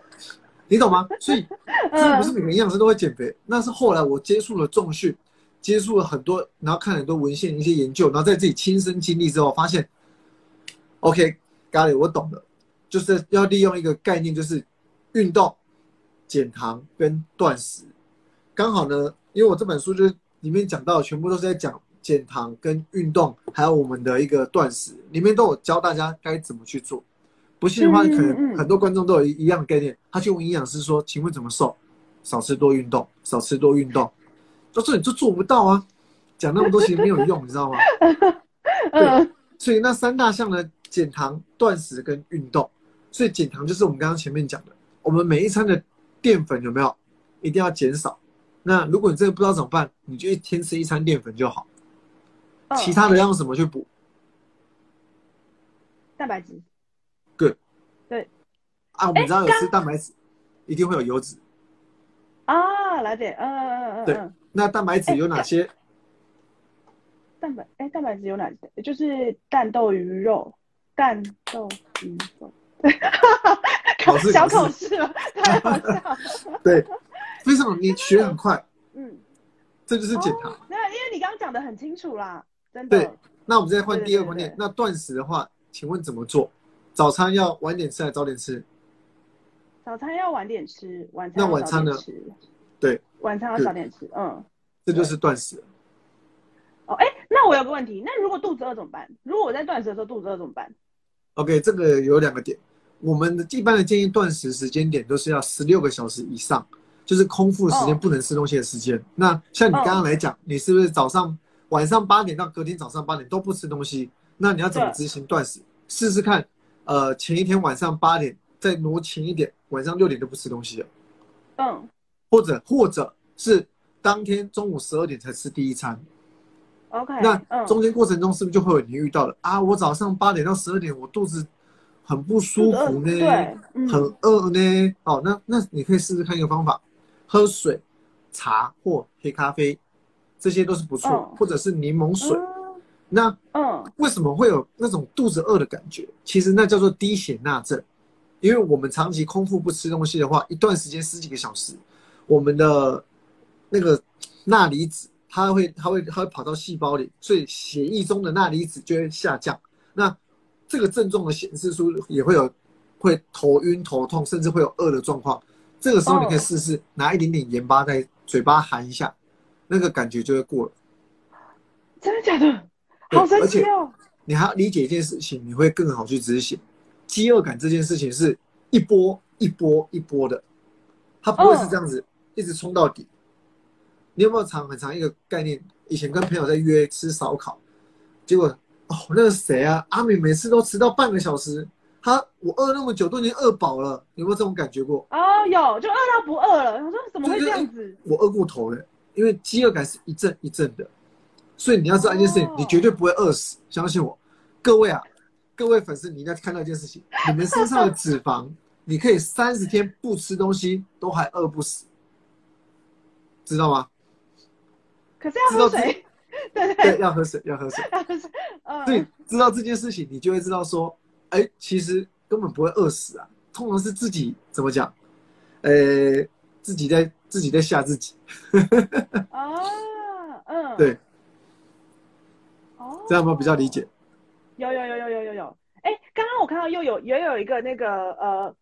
[SPEAKER 2] 你懂吗？所以，这不是每个营养师都会减肥。那是后来我接触了重训，接触了很多，然后看很多文献、一些研究，然后在自己亲身经历之后，发现，OK，咖喱，我懂了，就是要利用一个概念，就是。运动、减糖跟断食，刚好呢，因为我这本书就是里面讲到，全部都是在讲减糖跟运动，还有我们的一个断食，里面都有教大家该怎么去做。不信的话，可能很多观众都有一样的概念，他去问营养师说：“请问怎么瘦？少吃多运动，少吃多运动。”到这你就做不到啊，讲那么多其实没有用，你知道吗？
[SPEAKER 1] 对
[SPEAKER 2] 所以那三大项呢，减糖、断食跟运动。所以减糖就是我们刚刚前面讲的，我们每一餐的淀粉有没有一定要减少？那如果你真的不知道怎么办，你就一天吃一餐淀粉就好，
[SPEAKER 1] 嗯
[SPEAKER 2] 其他的要用什么去补？
[SPEAKER 1] 蛋白质
[SPEAKER 2] 啊，我们知道有吃蛋白质，一定会有油脂。
[SPEAKER 1] 啊，了解，嗯嗯嗯嗯
[SPEAKER 2] 对
[SPEAKER 1] 嗯，
[SPEAKER 2] 那蛋白质有哪些？
[SPEAKER 1] 蛋白哎，蛋白质有哪些？就是蛋豆鱼肉，蛋豆鱼肉，小
[SPEAKER 2] 考
[SPEAKER 1] 口试了，太好笑了。
[SPEAKER 2] 对，非常你学很快，
[SPEAKER 1] 嗯，
[SPEAKER 2] 这就是检查。
[SPEAKER 1] 没有，因为你刚刚讲的很清楚啦，真的。
[SPEAKER 2] 对那我们再换第二个观念那断食的话，请问怎么做？早餐要晚点吃还是早点吃？
[SPEAKER 1] 早餐要晚点吃，晚餐
[SPEAKER 2] 那
[SPEAKER 1] 要
[SPEAKER 2] 晚餐呢
[SPEAKER 1] 早点吃，
[SPEAKER 2] 对，
[SPEAKER 1] 晚餐要
[SPEAKER 2] 对
[SPEAKER 1] 早点吃。嗯，
[SPEAKER 2] 这就是断食。
[SPEAKER 1] 哦，哎，那我有个问题，那如果肚子饿怎么办？如果我在断食的时候肚子饿怎么办
[SPEAKER 2] ？OK，这个有两个点，我们的一般的建议断食时间点都是要十六个小时以上，就是空腹的时间
[SPEAKER 1] 哦
[SPEAKER 2] 不能吃东西的时间。那像你刚刚来讲，你是不是早上晚上八点到隔天早上八点都不吃东西？那你要怎么执行断食？试试看，呃，前一天晚上八点再挪前一点，晚上六点都不吃东西了，
[SPEAKER 1] 嗯，
[SPEAKER 2] 或者或者是当天中午十二点才吃第一餐。
[SPEAKER 1] OK，
[SPEAKER 2] 那
[SPEAKER 1] 嗯
[SPEAKER 2] 中间过程中是不是就会有你遇到了啊？我早上八点到十二点，我肚子很不舒服呢，
[SPEAKER 1] 嗯，
[SPEAKER 2] 很饿呢。哦，那那你可以试试看一个方法，喝水、茶或黑咖啡，这些都是不错，
[SPEAKER 1] 嗯
[SPEAKER 2] 或者是柠檬水。
[SPEAKER 1] 嗯
[SPEAKER 2] 那
[SPEAKER 1] 嗯
[SPEAKER 2] 为什么会有那种肚子饿的感觉？其实那叫做低血钠症，因为我们长期空腹不吃东西的话，一段时间十几个小时，我们的那个钠离子它会它会它会跑到细胞里，所以血液中的钠离子就会下降。那这个症状的显示出也会有会头晕头痛，甚至会有饿的状况。这个时候你可以试试拿一点点盐巴在嘴巴含一下，那个感觉就会过了。
[SPEAKER 1] 真的假的？好神奇哦！
[SPEAKER 2] 你还要理解一件事情，你会更好去执行。饥饿感这件事情是一波一波一波的，它不会是这样子、一直冲到底。你有没有常很长一个概念？以前跟朋友在约吃烧烤，结果哦，那个谁啊，阿敏每次都迟到半个小时，他我饿那么久都已经饿饱了，有没有这种感觉过？
[SPEAKER 1] 哦，有，就饿到不饿了。我说怎么会这样子？
[SPEAKER 2] 我饿过头了，因为饥饿感是一阵一阵的，所以你要知道一件事情，
[SPEAKER 1] 哦
[SPEAKER 2] 你绝对不会饿死，相信我。各位啊，各位粉丝，你应该看到一件事情，你们身上的脂肪，你可以三十天不吃东西都还饿不死，知道吗？
[SPEAKER 1] 可是要喝水，对
[SPEAKER 2] 对，
[SPEAKER 1] 对，
[SPEAKER 2] 要喝水，要喝水。
[SPEAKER 1] 要喝水。嗯，
[SPEAKER 2] 所以知道这件事情，你就会知道说，哎，其实根本不会饿死啊，通常是自己怎么讲，呃，自己在自己在吓自己，
[SPEAKER 1] 啊，嗯，
[SPEAKER 2] 对，
[SPEAKER 1] 哦，
[SPEAKER 2] 这样有没有比较理解？
[SPEAKER 1] 有有有有有有有，哎，刚刚我看到又有也有一个那个呃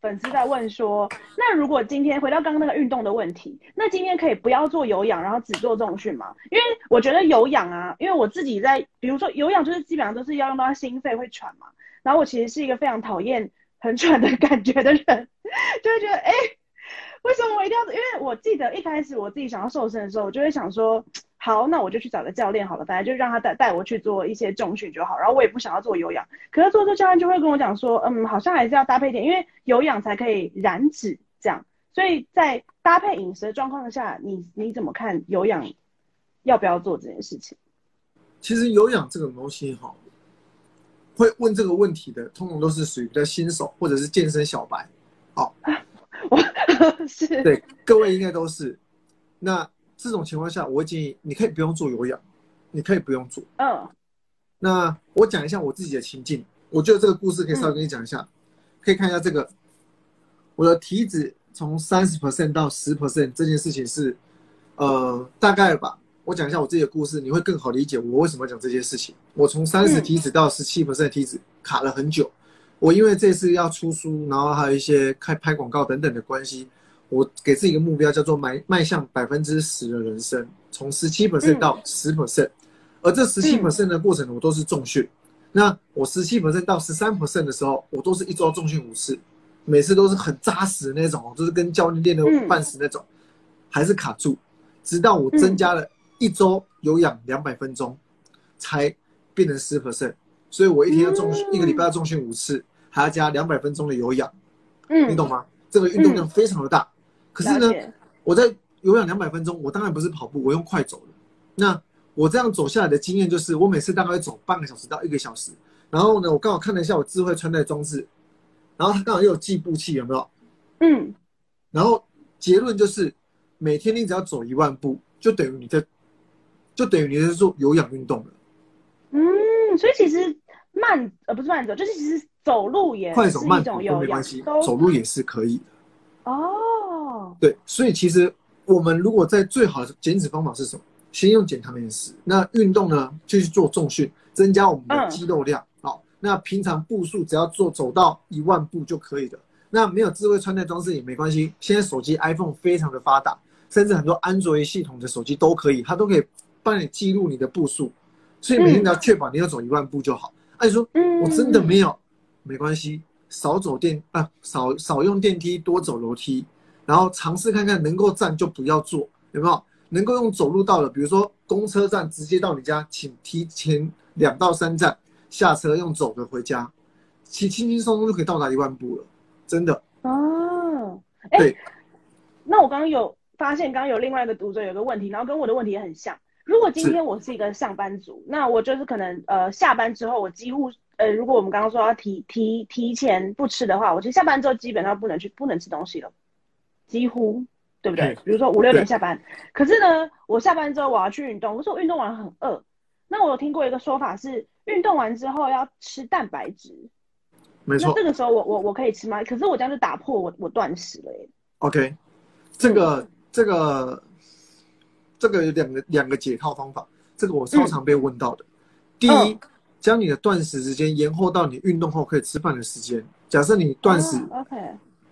[SPEAKER 1] 粉丝在问说，那如果今天回到刚刚那个运动的问题，那今天可以不要做有氧，然后只做重训吗？因为我觉得有氧啊，因为我自己在，比如说有氧就是基本上都是要用到心肺会喘嘛，然后我其实是一个非常讨厌很喘的 感觉的人，就会觉得哎。为什么我一定要？因为我记得一开始我自己想要瘦身的时候，我就会想说，好，那我就去找个教练好了，反正就让他带带我去做一些重训就好。然后我也不想要做有氧，可是做做教练就会跟我讲说，嗯，好像还是要搭配一点，因为有氧才可以燃脂这样。所以在搭配饮食的状况下，你你怎么看有氧要不要做这件事情？
[SPEAKER 2] 其实有氧这种东西哈，会问这个问题的，通常都是属于比较新手或者是健身小白。
[SPEAKER 1] 好 我 是
[SPEAKER 2] 对，各位应该都是。那这种情况下，我会建议你可以不用做有氧，你可以不用做。
[SPEAKER 1] 嗯
[SPEAKER 2] 那我讲一下我自己的情境，我觉得这个故事可以稍微跟你讲一下，可以看一下这个，我的体脂从三十 percent 到十 percent 这件事情是，呃，大概吧。我讲一下我自己的故事，你会更好理解我为什么要讲这件事情。我从三十
[SPEAKER 1] 嗯
[SPEAKER 2] 体脂到十七 percent 体脂卡了很久，我因为这次要出书，然后还有一些开拍广告等等的关系，我给自己一个目标叫做迈迈向百分之十的人生，从十七 percent 到十 percent。而这十七 percent 的过程，我都是重训。那我十七 percent 到十三 percent 的时候，我都是一周重训五次，每次都是很扎实的那种，就是跟教练练的半死那种，还是卡住。直到我增加了一周有氧两百分钟才变成十 percent，所以我一天要重训，
[SPEAKER 1] 嗯
[SPEAKER 2] 一个礼拜要重训五次，还要加两百分钟的有氧，
[SPEAKER 1] 嗯，
[SPEAKER 2] 你懂吗？这个运动量非常的大。可是呢，我在有氧两百分钟，我当然不是跑步，我用快走的。那我这样走下来的经验就是，我每次大概会走半个小时到一个小时。然后呢，我刚好看了一下我智慧穿戴装置，然后它刚好又有计步器，有没有？
[SPEAKER 1] 嗯，
[SPEAKER 2] 然后结论就是，每天你只要走一万步，就等于你在，就等于你在做有氧运动了。
[SPEAKER 1] 嗯，所以其实慢呃不是慢走，就是其实走路也
[SPEAKER 2] 快走慢走都没关系，走路也是可以的。
[SPEAKER 1] 哦，
[SPEAKER 2] 对，所以其实我们如果在最好的减脂方法是什么？先用减糖饮食，那运动呢就去做重训，增加我们的
[SPEAKER 1] 嗯
[SPEAKER 2] 肌肉量。好，那平常步数只要做走到一万步就可以了。那没有智慧穿戴装置也没关系，现在手机 iPhone 非常的发达，甚至很多安卓系统的手机都可以，它都可以帮你记录你的步数，所以每天只要确保你要走一万步就好。按、你说
[SPEAKER 1] 嗯，
[SPEAKER 2] 我真的没有，没关系，少走电啊，少少用电梯，多走楼梯，然后尝试看看能够站就不要坐，有没有？能够用走路到的，比如说公车站直接到你家，请提前两到三站下车，用走的回家，其轻轻松松就可以到达一万步了，真的。
[SPEAKER 1] 哦，哎
[SPEAKER 2] 对，
[SPEAKER 1] 那我刚刚有发现，刚刚有另外一个读者有个问题，然后跟我的问题也很像。如果今天我是一个上班族，那我就是可能呃下班之后，我几乎呃，如果我们刚刚说要提提提前不吃的话，我其实下班之后基本上不能去不能吃东西了，几乎对不对
[SPEAKER 2] 对？
[SPEAKER 1] 比如说五六点下班，可是呢，我下班之后我要去运动，可是我运动完很饿。那我有听过一个说法是，运动完之后要吃蛋白质。
[SPEAKER 2] 没错那
[SPEAKER 1] 这个时候我我我可以吃吗？可是我这样就打破我我断食了耶。
[SPEAKER 2] ，OK，这个这个这个有两个两个解套方法，这个我超常被问到的。第一
[SPEAKER 1] 嗯，
[SPEAKER 2] 将你的断食时间延后到你运动后可以吃饭的时间。假设你断食
[SPEAKER 1] 哦 OK，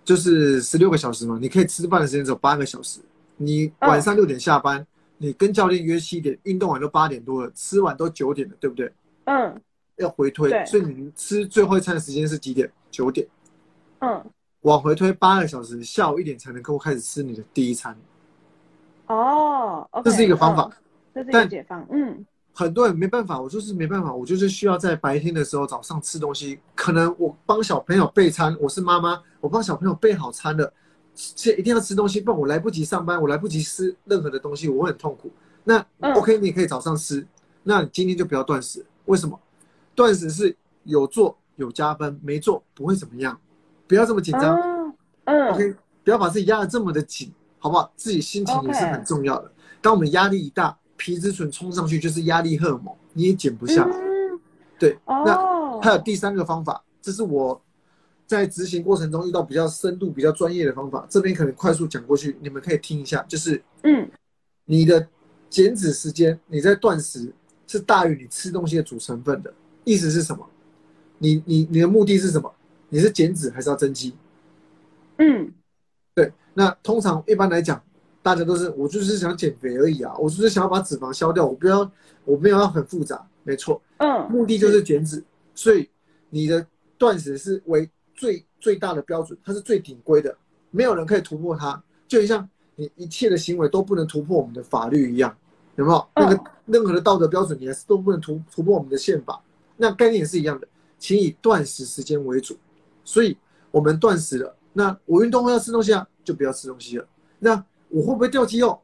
[SPEAKER 2] 就是十六个小时嘛，你可以吃饭的时间只有八个小时。你晚上六点下班，你跟教练约七点，运动完都八点多了，吃完都九点了，对不对？
[SPEAKER 1] 嗯
[SPEAKER 2] 要回推，所以你吃最后一餐的时间是几点？九点。
[SPEAKER 1] 嗯，
[SPEAKER 2] 往回推八个小时，下午一点才能够开始吃你的第一餐。
[SPEAKER 1] 哦，OK，
[SPEAKER 2] 这是一个方法
[SPEAKER 1] 嗯这是一个
[SPEAKER 2] 但
[SPEAKER 1] 解放，嗯
[SPEAKER 2] 很多人没办法，我就是没办法，我就是需要在白天的时候早上吃东西。可能我帮小朋友备餐，我是妈妈，我帮小朋友备好餐了，现在一定要吃东西，不然我来不及上班，我来不及吃任何的东西，我会很痛苦。那、
[SPEAKER 1] 嗯
[SPEAKER 2] OK，你也可以早上吃，那你今天就不要断食。为什么？断食是有做有加分，没做不会怎么样，不要这么紧张。OK，不要把自己压得这么的紧，好不好？自己心情也是很重要的。当我们压力一大，皮质醇冲上去就是压力荷尔蒙，你也减不下来。
[SPEAKER 1] 嗯
[SPEAKER 2] 对，那
[SPEAKER 1] 哦，
[SPEAKER 2] 还有第三个方法，这是我在执行过程中遇到比较深度、比较专业的方法，这边可能快速讲过去，你们可以听一下。就是
[SPEAKER 1] 嗯
[SPEAKER 2] 你的减脂时间，你在断食是大于你吃东西的主成分的。意思是什么？你你你的目的是什么？你是减脂还是要增肌？
[SPEAKER 1] 嗯
[SPEAKER 2] 对，那通常一般来讲，大家都是我就是想减肥而已啊，我就是想要把脂肪消掉，我不要我没有要很复杂，没错，
[SPEAKER 1] 嗯，
[SPEAKER 2] 目的就是减脂，所以你的断食是为最最大的标准，它是最顶规的，没有人可以突破它，就像你一切的行为都不能突破我们的法律一样，有没有？那个任何的道德标准，你还是都不能突突破我们的宪法，那概念也是一样的，请以断食时间为主，所以我们断食了。那我运动会要吃东西啊，就不要吃东西了。那我会不会掉肌肉？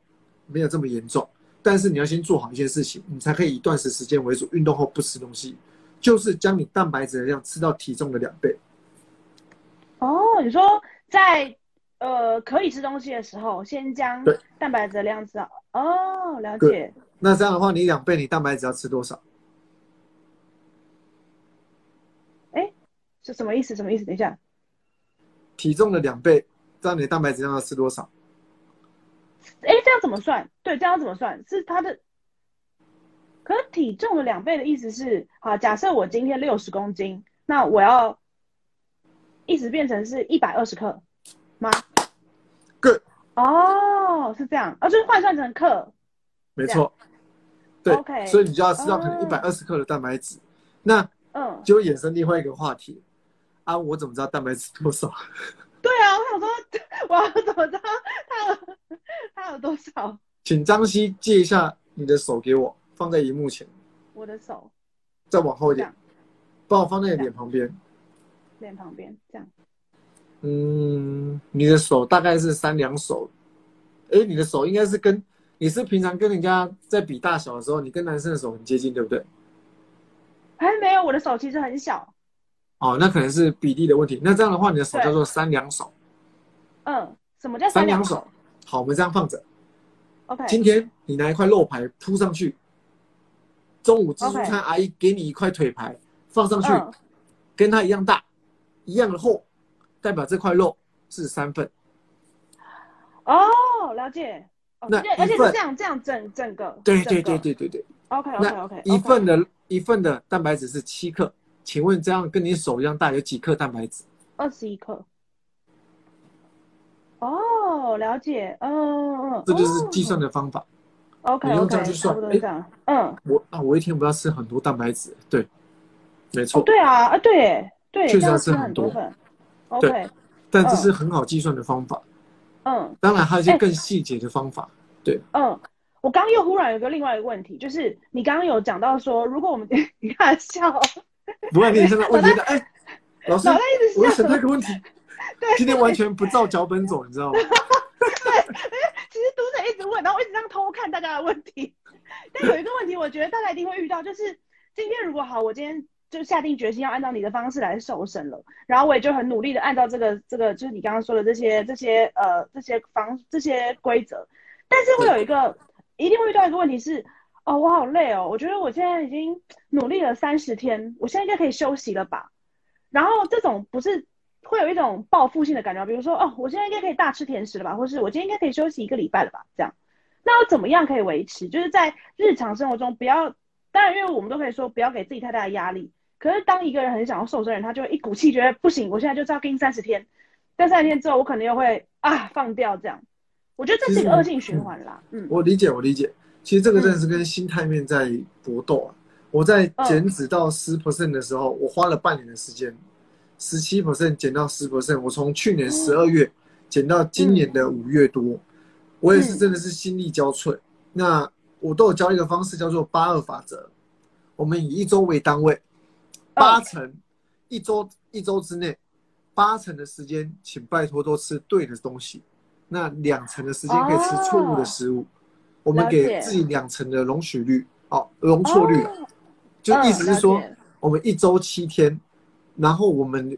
[SPEAKER 2] 没有这么严重，但是你要先做好一件事情，你才可以以断食时间为主，运动后不吃东西，就是将你蛋白质的量吃到体重的两倍。
[SPEAKER 1] 哦，你说在呃可以吃东西的时候，先将蛋白质的量吃到。哦，了解。
[SPEAKER 2] 那这样的话，你两倍，你蛋白质要吃多少？
[SPEAKER 1] 是什么意思？什么意思？等一下，
[SPEAKER 2] 体重的两倍，这样你的蛋白质量要吃多少？
[SPEAKER 1] 哎，这样怎么算？对，这样怎么算？是他的，可是体重的两倍的意思是，好，假设我今天六十公斤，那我要一直变成是一百二十克吗
[SPEAKER 2] ？Good
[SPEAKER 1] 哦，是这样，哦，就是换算成克。
[SPEAKER 2] 没错，对
[SPEAKER 1] OK
[SPEAKER 2] 所以你就要吃到可能
[SPEAKER 1] 哦
[SPEAKER 2] 一百二十克的蛋白质，那
[SPEAKER 1] 嗯，
[SPEAKER 2] 就会衍生另外一个话题啊，我怎么知道蛋白质多少？
[SPEAKER 1] 对啊，我想说，我要怎么知道他有他有多少？
[SPEAKER 2] 请张希借一下你的手给我，放在荧幕前，
[SPEAKER 1] 我的手
[SPEAKER 2] 再往后一点帮我放在脸旁边。
[SPEAKER 1] 脸旁边这样。
[SPEAKER 2] 嗯，你的手大概是三两手，哎，你的手应该是跟你是平常跟人家在比大小的时候，你跟男生的手很接近，对不对？
[SPEAKER 1] 哎没有，我的手其实很小。
[SPEAKER 2] 哦，那可能是比例的问题。那这样的话，你的手叫做三两手，
[SPEAKER 1] 嗯，什么叫
[SPEAKER 2] 三两手。好，我们这样放着。
[SPEAKER 1] ？OK，
[SPEAKER 2] 今天你拿一块肉排铺上去，中午自助餐阿姨给你一块腿排放上去，
[SPEAKER 1] 嗯
[SPEAKER 2] 跟它一样大，一样的厚，代表这块肉是三份。
[SPEAKER 1] 哦，了解。哦，
[SPEAKER 2] 那
[SPEAKER 1] 而且是这样这样整整个。
[SPEAKER 2] 对对对。对对对。
[SPEAKER 1] OK OK
[SPEAKER 2] 那
[SPEAKER 1] OK。
[SPEAKER 2] 一份的一份的蛋白质是七克，请问这样跟你手一样大有几克蛋白质？
[SPEAKER 1] 二十一克。哦，了解。嗯嗯嗯。
[SPEAKER 2] 这就是计算的方法。
[SPEAKER 1] OK
[SPEAKER 2] 你用这样去算
[SPEAKER 1] 差不多这样。嗯。
[SPEAKER 2] 我啊，我一天不要吃很多蛋白质，对，没
[SPEAKER 1] 哦，
[SPEAKER 2] 错。
[SPEAKER 1] 对啊，啊对耶，对，
[SPEAKER 2] 确实要
[SPEAKER 1] 吃
[SPEAKER 2] 吃很多。对
[SPEAKER 1] OK，
[SPEAKER 2] 但这是很好计算的方法。
[SPEAKER 1] 嗯
[SPEAKER 2] 当然还有一些
[SPEAKER 1] 哎
[SPEAKER 2] 更细节的方法。
[SPEAKER 1] 对嗯。我刚刚又忽然有个另外一个问题，就是你刚刚有讲到说，如果我们 你看笑哦，
[SPEAKER 2] 不然你现在问觉得，哎，老师我要
[SPEAKER 1] 笑。
[SPEAKER 2] 审那个问题，
[SPEAKER 1] 对，
[SPEAKER 2] 今天完全不照脚本走，你知道吗？
[SPEAKER 1] 对其实读者一直问，然后我一直这样偷看大家的问题。但有一个问题，我觉得大家一定会遇到，就是今天如果好，我今天就下定决心要按照你的方式来瘦身了，然后我也就很努力的按照这个这个，就是你刚刚说的这些这些呃这些方这些规则，但是会有一个一定会遇到一个问题是，哦，我好累哦，我觉得我现在已经努力了三十天，我现在应该可以休息了吧？然后这种不是会有一种报复性的感觉，比如说，哦，我现在应该可以大吃甜食了吧，或是我今天应该可以休息一个礼拜了吧？这样，那我怎么样可以维持？就是在日常生活中不要，当然，因为我们都可以说不要给自己太大的压力。可是当一个人很想要瘦身的人，他就会一股气觉得不行，我现在就是要跟三十天，但三十天之后我可能又会啊放掉这样。我觉得这是一个恶性循环啦。嗯，
[SPEAKER 2] 我理解，我理解。其实这个真的是跟心态面在搏斗啊。我在减脂到十 percent 的时候，我花了半年的时间，十七 percent 减到十 percent，我从去年十二月减到今年的五月多，我也是真的是心力交瘁。那我都有教一个方式，叫做八二法则。我们以一周为单位，八成一周一周之内，八成的时间，请拜托都吃对的东西。那两成的时间可以吃错误的食物，我们给自己两成的容许率，哦，容错率，就意思是说，我们一周七天，然后我们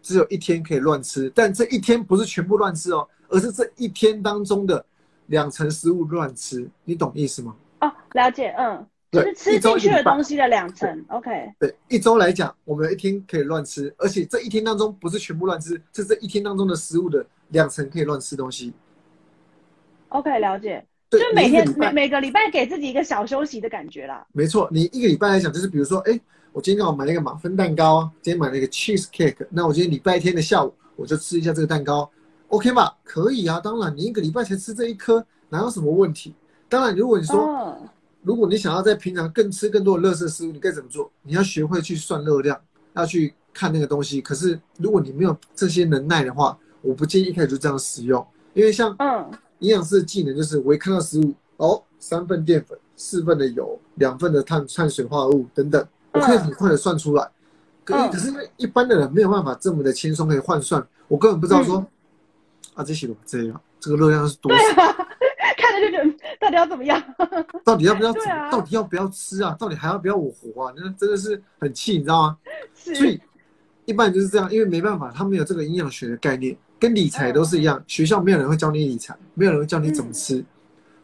[SPEAKER 2] 只有一天可以乱吃，但这一天不是全部乱吃哦，而是这一天当中的两成食物乱吃，你懂意思吗？
[SPEAKER 1] 哦，了解，嗯，就是吃进去的东西的两成，OK。
[SPEAKER 2] 对，一周来讲，我们一天可以乱吃，而且这一天当中不是全部乱吃，是这一天当中的食物的两成可以乱吃东西。
[SPEAKER 1] OK，了解。
[SPEAKER 2] 对，
[SPEAKER 1] 就每天每每个礼拜给自己一个小休息的感觉啦。
[SPEAKER 2] 没错，你一个礼拜来讲，就是比如说，哎，我今天刚好买了一个马芬蛋糕啊，今天买了一个 cheese cake，那我今天礼拜天的下午我就吃一下这个蛋糕，OK 吧？可以啊，当然你一个礼拜才吃这一颗，哪有什么问题？当然，如果你说，
[SPEAKER 1] 哦、
[SPEAKER 2] 如果你想要在平常更吃更多的垃圾食物，你该怎么做？你要学会去算热量，要去看那个东西。可是如果你没有这些能耐的话，我不建议一开始就这样使用，因为像
[SPEAKER 1] 嗯。
[SPEAKER 2] 营养师的技能就是，我一看到食物，哦，三份淀粉，四份的油，两份的碳碳水化合物等等，我可以很快的算出来。可可是因为一般的人没有办法这么的轻松可以换算，我根本不知道说，
[SPEAKER 1] 嗯、
[SPEAKER 2] 啊，这些怎么这样？这个热量是多
[SPEAKER 1] 少？看着就觉得到底要怎么样？
[SPEAKER 2] 到底要不要到底要不要吃啊？到底还要不要我活啊？那真的是很气，你知道吗？
[SPEAKER 1] 是
[SPEAKER 2] 所以一般就是这样，因为没办法，他没有这个营养学的概念。跟理财都是一样，
[SPEAKER 1] 嗯、
[SPEAKER 2] 学校没有人会教你理财，没有人会教你怎么吃，嗯、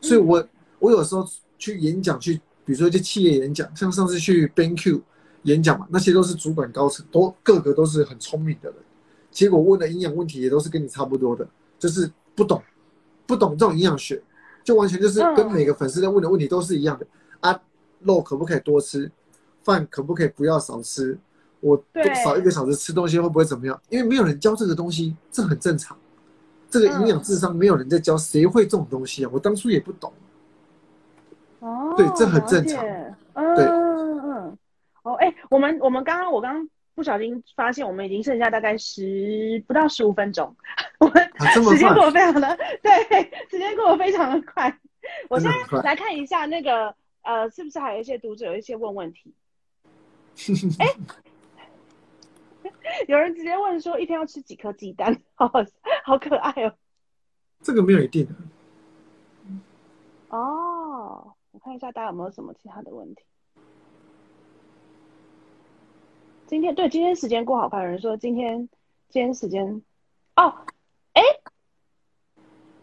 [SPEAKER 2] 所以我我有时候去演讲，去比如说去企业演讲，像上次去 BenQ 演讲嘛，那些都是主管高层，都个个都是很聪明的人，结果问的营养问题也都是跟你差不多的，就是不懂，不懂这种营养学，就完全就是跟每个粉丝在问的问题都是一样的、嗯、啊，肉可不可以多吃，饭可不可以不要少吃。我少一个小时吃东西会不会怎么样？因为没有人教这个东西，这很正常。这个营养智商没有人在教，谁会这种东西啊？我当初也不懂。
[SPEAKER 1] 哦，
[SPEAKER 2] 对，这很正常。
[SPEAKER 1] 嗯嗯嗯。哦，哎，我们我们刚刚我刚刚不小心发现，我们已经剩下大概十不到十五分钟。我们
[SPEAKER 2] 啊、
[SPEAKER 1] 时间过得非常的对，时间过得非常的快。我现在来看一下那个呃，是不是还有一些读者有一些问问题？哎、有人直接问说一天要吃几颗鸡蛋，好好好可爱哦。
[SPEAKER 2] 这个没有一定的。
[SPEAKER 1] 哦，我看一下大家有没有什么其他的问题。今天对今天时间过好快，有人说今天今天时间哦，哎，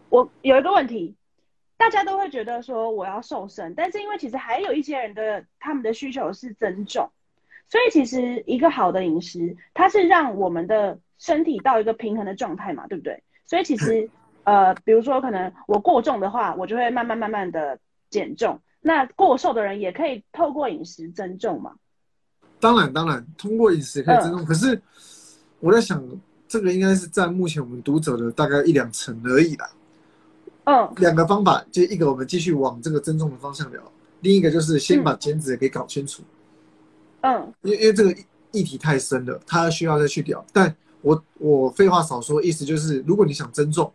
[SPEAKER 1] 我有一个问题，大家都会觉得说我要瘦身，但是因为其实还有一些人的他们的需求是增重，所以其实一个好的饮食，它是让我们的身体到一个平衡的状态嘛，对不对？所以其实呃，比如说可能我过重的话，我就会慢慢慢慢的减重。那过瘦的人也可以透过饮食增重嘛？
[SPEAKER 2] 当然，当然，通过饮食可以增重。可是我在想，这个应该是占目前我们读者的大概一两成而已啦。
[SPEAKER 1] 嗯
[SPEAKER 2] 两个方法，就一个我们继续往这个增重的方向聊，另一个就是先把减脂给搞清楚，
[SPEAKER 1] 嗯
[SPEAKER 2] 因为因为这个议议题太深了，它需要再去聊。但我我废话少说，意思就是，如果你想增重，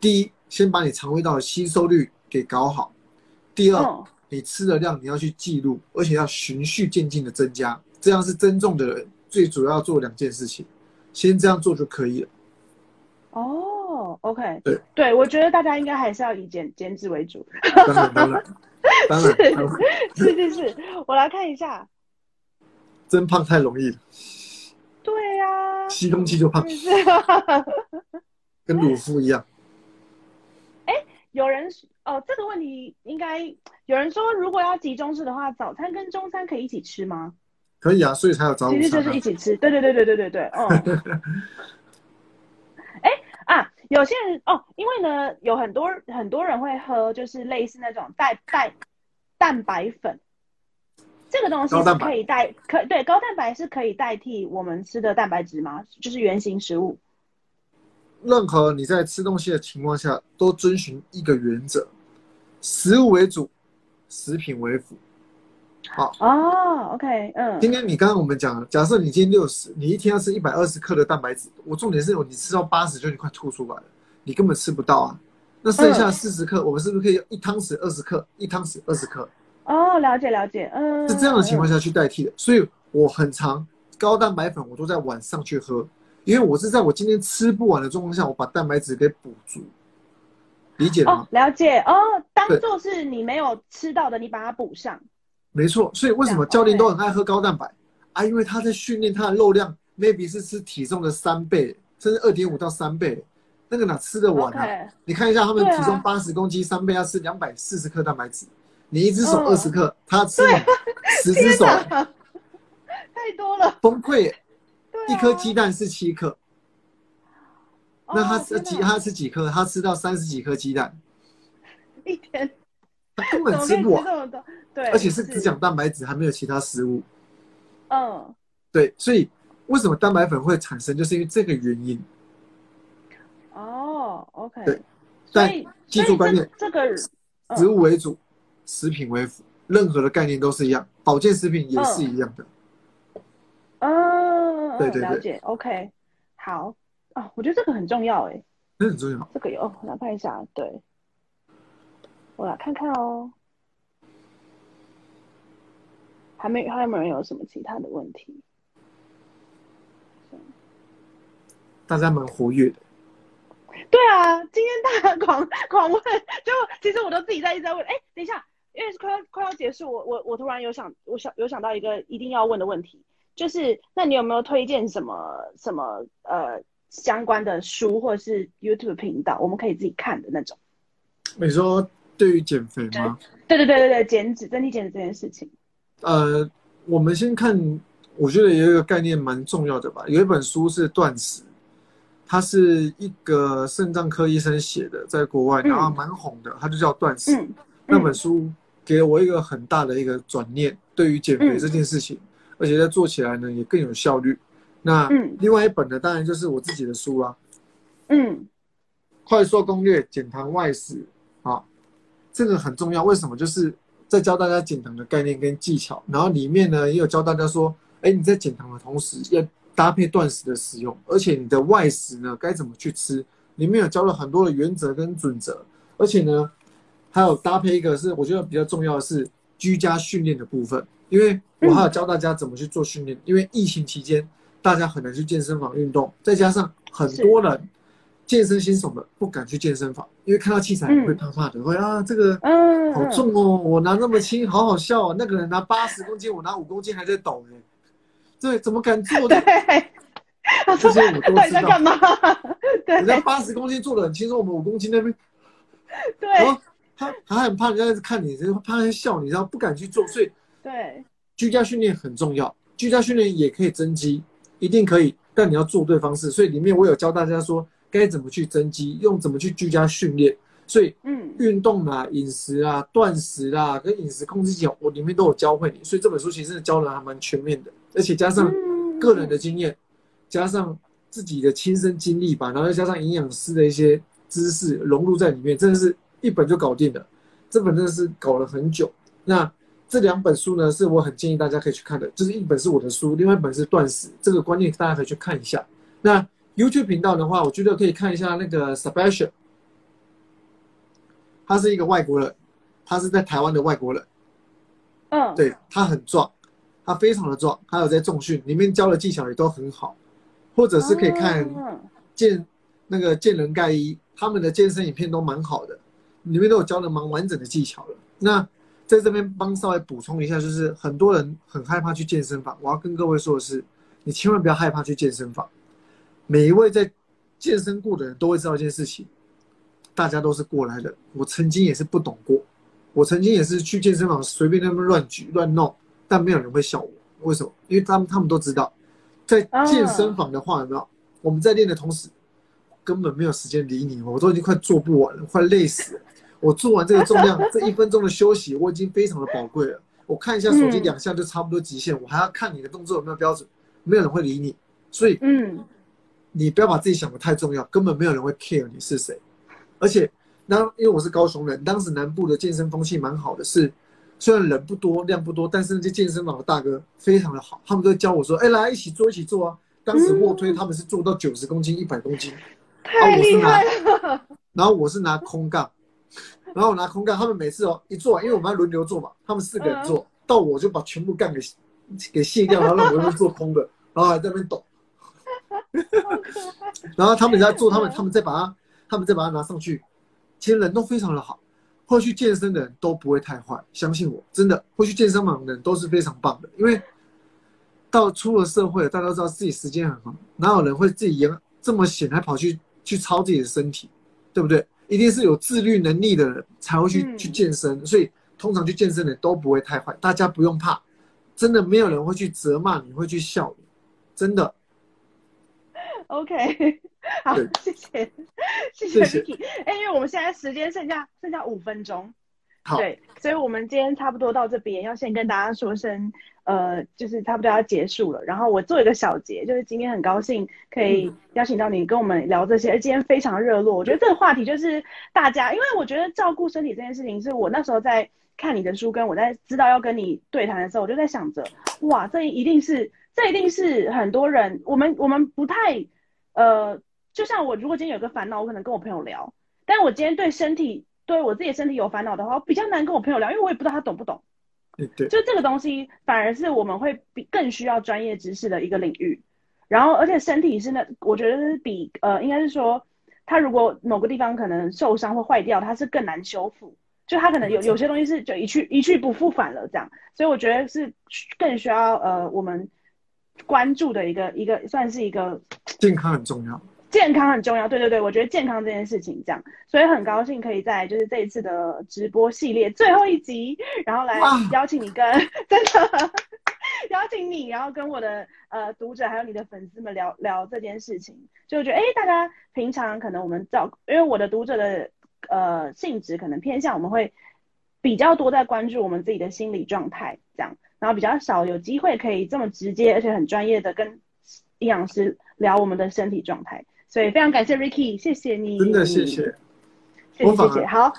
[SPEAKER 2] 第一，先把你肠胃道的吸收率给搞好；第二，
[SPEAKER 1] 嗯
[SPEAKER 2] 你吃的量你要去记录，而且要循序渐进的增加，这样是增重的人最主要做两件事情，先这样做就可以了。
[SPEAKER 1] 哦，OK，
[SPEAKER 2] 对
[SPEAKER 1] 对，我觉得大家应该还是要以减减脂为主。
[SPEAKER 2] 当然，当然，当然，当然，
[SPEAKER 1] 是是是，我来看一下。
[SPEAKER 2] 增胖太容易了，
[SPEAKER 1] 对呀、
[SPEAKER 2] 吸空气就胖。跟鲁夫一样。
[SPEAKER 1] 哎有人哦，这个问题应该有人说，如果要集中式的话，早餐跟中餐可以一起吃吗？
[SPEAKER 2] 可以啊，所以才有早午餐、啊
[SPEAKER 1] 其实就是一。起吃。对对对对对对对，嗯。哎 啊，有些人哦，因为呢，有很多很多人会喝，就是类似那种带带蛋白粉，这个东西是可以代可对高蛋白是可以代替我们吃的蛋白质吗？就是原型食物。
[SPEAKER 2] 任何你在吃东西的情况下，都遵循一个原则：食物为主，食品为辅。好，
[SPEAKER 1] 哦，OK，嗯，
[SPEAKER 2] 今天你刚刚我们讲了，假设你今天六十，你一天要吃一百二十克的蛋白质，我重点是你吃到八十就你快吐出来了，你根本吃不到啊。那剩下四十克，我们是不是可以用一汤匙二十克，一汤匙二十克，
[SPEAKER 1] 哦，了解了解，嗯，
[SPEAKER 2] 是这样的情况
[SPEAKER 1] 下，
[SPEAKER 2] 去代替的？所以我很常高蛋白粉我都在晚上去喝，因为我是在我今天吃不完的状况下，我把蛋白质给补足，理解了吗
[SPEAKER 1] 哦？，了解，哦，当做是你没有吃到的，你把它补上。
[SPEAKER 2] 没错，所以为什么教练都很爱喝高蛋白啊？因为他在训练他的肉量，maybe 是吃体重的三倍，甚至二点五到三倍，那个哪吃得完啊你看一下他们体重八十公斤，三倍要吃两百四十克蛋白质，你一只手
[SPEAKER 1] 嗯
[SPEAKER 2] 二十克，他吃你十只手，
[SPEAKER 1] 太多了。
[SPEAKER 2] 崩溃！一颗鸡蛋是七克，那他
[SPEAKER 1] 哦
[SPEAKER 2] 吃几他吃几颗？他吃到三十几颗鸡蛋，
[SPEAKER 1] 一天
[SPEAKER 2] 他根本吃不完，
[SPEAKER 1] 吃这么多？对，
[SPEAKER 2] 而且是只讲蛋白质，还没有其他食物。
[SPEAKER 1] 嗯，
[SPEAKER 2] 对，所以为什么蛋白粉会产生，就是因为这个原因。
[SPEAKER 1] 哦，OK，
[SPEAKER 2] 对
[SPEAKER 1] 所
[SPEAKER 2] 但
[SPEAKER 1] 以
[SPEAKER 2] 记住观念，
[SPEAKER 1] 这个
[SPEAKER 2] 食物为主，食品为辅，任何的概念都是一样，保健食品也是一样的。
[SPEAKER 1] 嗯，
[SPEAKER 2] 对对对
[SPEAKER 1] 了解，OK，好啊，我觉得这个很重要哎，
[SPEAKER 2] 这很重要。
[SPEAKER 1] 这个有，哦我来看一下，对，我来看看哦，还没还有没有人有什么其他的问题？
[SPEAKER 2] 大家蛮活跃的。
[SPEAKER 1] 对啊，今天大家狂狂问，就其实我都自己在一直在问。哎，等一下，因为快要快要结束，我我我突然有想，我想有想到一个一定要问的问题，就是那你有没有推荐什么什么呃相关的书或者是 YouTube 频道，我们可以自己看的那种？
[SPEAKER 2] 你说对于减肥吗？
[SPEAKER 1] 对对对对对，减脂增肌减脂这件事情。
[SPEAKER 2] 呃，我们先看，我觉得有一个概念蛮重要的吧。有一本书是《断食》，它是一个肾脏科医生写的，在国外，
[SPEAKER 1] 嗯
[SPEAKER 2] 然后蛮红的，它就叫《断食》。
[SPEAKER 1] 嗯，
[SPEAKER 2] 那本书给了我一个很大的一个转念，对于减肥
[SPEAKER 1] 嗯
[SPEAKER 2] 这件事情，而且在做起来呢也更有效率。那
[SPEAKER 1] 嗯
[SPEAKER 2] 另外一本呢，当然就是我自己的书啦，
[SPEAKER 1] 嗯《
[SPEAKER 2] 快速攻略：减糖外食》啊，这个很重要。为什么？就是在教大家减糖的概念跟技巧，然后里面呢也有教大家说，哎，你在减糖的同时要搭配断食的使用，而且你的外食呢该怎么去吃，里面有教了很多的原则跟准则，而且呢还有搭配一个是我觉得比较重要的是居家训练的部分，因为我还有教大家怎么去做训练，因为疫情期间大家很难去健身房运动，再加上很多人健身新手们不敢去健身房，因为看到器材会怕怕的，会啊这个
[SPEAKER 1] 嗯，
[SPEAKER 2] 好重哦，我拿那么轻，好好笑哦，那个人拿八十公斤，我拿五公斤还在抖呢，对，怎么敢做？
[SPEAKER 1] 对，
[SPEAKER 2] 这些我都知道
[SPEAKER 1] 在干。嘛？对
[SPEAKER 2] 人家八十公斤做的很轻松，我们五公斤那边，
[SPEAKER 1] 对
[SPEAKER 2] 他他很怕人家看你，就怕人家笑你，然后不敢去做，所以
[SPEAKER 1] 对，
[SPEAKER 2] 居家训练很重要。居家训练也可以增肌，一定可以，但你要做对方式。所以里面我有教大家说该怎么去增肌，用怎么去居家训练。所以
[SPEAKER 1] 嗯
[SPEAKER 2] 运动啊、饮食啊、断食啊，跟饮食控制技巧，我里面都有教会你。所以这本书其实教的还蛮全面的，而且加上
[SPEAKER 1] 嗯
[SPEAKER 2] 个人的经验，加上自己的亲身经历吧，然后再加上营养师的一些知识融入在里面，真的是一本就搞定了。这本真的是搞了很久。那这两本书呢，是我很建议大家可以去看的，就是一本是我的书，另外一本是断食，这个观念大家可以去看一下。那 YouTube 频道的话，我觉得可以看一下那个 Sebastian，他是一个外国人，他是在台湾的外国人。
[SPEAKER 1] 嗯，
[SPEAKER 2] 对他很壮，他非常的壮，还有在重训里面教的技巧也都很好，或者是可以看
[SPEAKER 1] 嗯
[SPEAKER 2] 健那个健人盖伊他们的健身影片都蛮好的，里面都有教的蛮完整的技巧了。那在这边帮稍微补充一下，就是很多人很害怕去健身房，我要跟各位说的是，你千万不要害怕去健身房。每一位在健身过的人都会知道一件事情，大家都是过来人，我曾经也是不懂过。我曾经也是去健身房随便那么乱举乱弄，但没有人会笑我。为什么？因为他们他们都知道，在健身房的话，有没有？我们在练的同时，根本没有时间理你，我都已经快做不完了，快累死了。我做完这个重量，这一分钟的休息，我已经非常的宝贵了。我看一下手机
[SPEAKER 1] 嗯
[SPEAKER 2] 两下就差不多极限，我还要看你的动作有没有标准，没有人会理你。所以
[SPEAKER 1] 嗯
[SPEAKER 2] 你不要把自己想的太重要，根本没有人会 care 你是谁。而且，那因为我是高雄人，当时南部的健身风气蛮好的，是虽然人不多量不多，但是那些健身房的大哥非常的好，他们都会教我说：“哎，来一起做，一起做啊！”当时卧推他们是做到九十公斤、一百公斤，
[SPEAKER 1] 太厉害了，
[SPEAKER 2] 然后我是拿空杠，然后我拿空杠，他们每次哦一做完，因为我们要轮流做嘛，他们四个人做，到我就把全部杠给给卸掉，然后让我们做空的，然后还在那边抖。然后他们在做，他们他们再把它，他们再把它拿上去，其实人都非常的好，会去健身的人都不会太坏，相信我，真的会去健身房的人都是非常棒的，因为到出了社会，大家都知道自己时间很忙，哪有人会自己严这么闲还跑去去操自己的身体，对不对？一定是有自律能力的人才会去、
[SPEAKER 1] 嗯。
[SPEAKER 2] 去健身，所以通常去健身的都不会太坏，大家不用怕，真的没有人会去责骂你，会去笑你，真的。
[SPEAKER 1] OK，好，谢谢，谢谢
[SPEAKER 2] 谢谢。
[SPEAKER 1] Vicky。哎，因为我们现在时间剩下剩下五分钟，
[SPEAKER 2] 好，
[SPEAKER 1] 对，所以我们今天差不多到这边，要先跟大家说声，呃，就是差不多要结束了。然后我做一个小结，就是今天很高兴可以邀请到你跟我们聊这些，而今天非常热络。我觉得这个话题就是大家，因为我觉得照顾身体这件事情，是我那时候在看你的书，跟我在知道要跟你对谈的时候，我就在想着，哇，这一定是，这一定是很多人，我们我们不太，呃，就像我如果今天有个烦恼，我可能跟我朋友聊，但我今天对身体。对我自己的身体有烦恼的话，我比较难跟我朋友聊，因为我也不知道他懂不懂。
[SPEAKER 2] 对对，
[SPEAKER 1] 就这个东西，反而是我们会比更需要专业知识的一个领域。然后，而且身体是那，我觉得是比呃，应该是说，它如果某个地方可能受伤或坏掉，它是更难修复。就它可能有有些东西是就一去一去不复返了这样，所以我觉得是更需要呃我们关注的一个一个算是一个
[SPEAKER 2] 健康很重要。
[SPEAKER 1] 健康很重要，对对对，我觉得健康这件事情这样，所以很高兴可以在就是这一次的直播系列最后一集，然后来邀请你跟 真的。邀请你，然后跟我的呃读者还有你的粉丝们聊聊这件事情，就觉得哎，大家平常可能我们照，因为我的读者的呃性质可能偏向我们会比较多在关注我们自己的心理状态这样，然后比较少有机会可以这么直接而且很专业的跟营养师聊我们的身体状态。所以非常感谢 Ricky，谢谢你，
[SPEAKER 2] 真的谢谢。
[SPEAKER 1] 谢谢
[SPEAKER 2] 我反而。
[SPEAKER 1] 好，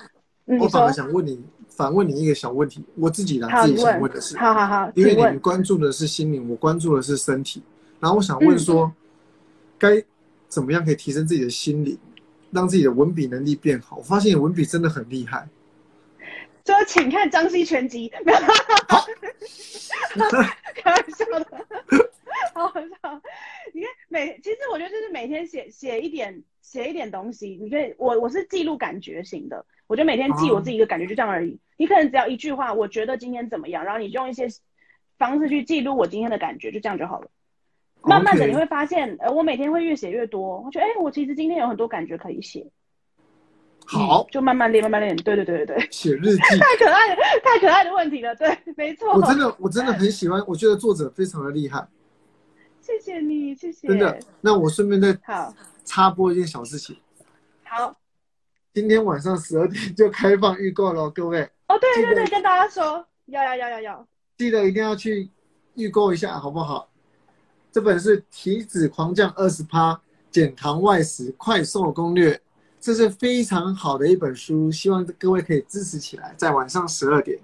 [SPEAKER 1] 嗯，
[SPEAKER 2] 我反而，想问你，反问你一个小问题，我自己啦，自己
[SPEAKER 1] 问
[SPEAKER 2] 想问的是，，
[SPEAKER 1] 好好好，
[SPEAKER 2] 因为你关注的是心灵，我关注的是身体，然后我想问说，该怎么样可以提升自己的心灵，让自己的文笔能力变好？我发现你文笔真的很厉害，
[SPEAKER 1] 说请看张希全集，没有，开玩笑的，好好笑。你看每，其实我觉得就是每天写写一点，写一点东西。你可以，我我是记录感觉型的，我觉得每天记我自己的感觉就这样而已。你可能只要一句话，我觉得今天怎么样，然后你就用一些方式去记录我今天的感觉，就这样就好了。慢慢的你会发现，呃，我每天会越写越多。我觉得，哎，我其实今天有很多感觉可以写。
[SPEAKER 2] 好
[SPEAKER 1] 嗯，就慢慢练，慢慢练。对对对对对，
[SPEAKER 2] 写日记。
[SPEAKER 1] 太可爱了，太可爱的问题了。对，没错。
[SPEAKER 2] 我真的我真的很喜欢，我觉得作者非常的厉害，
[SPEAKER 1] 谢谢你，谢谢。
[SPEAKER 2] 真的。那我顺便再
[SPEAKER 1] 好，
[SPEAKER 2] 插播一件小事情，
[SPEAKER 1] 好。
[SPEAKER 2] 今天晚上十二点就开放预购了，各位
[SPEAKER 1] 哦，对对对，跟大家说，要要要要要。
[SPEAKER 2] 记得一定要去预购一下，好不好？这本是体脂狂降二十趴，减糖外食快瘦攻略，这是非常好的一本书，希望各位可以支持起来，在晚上十二点。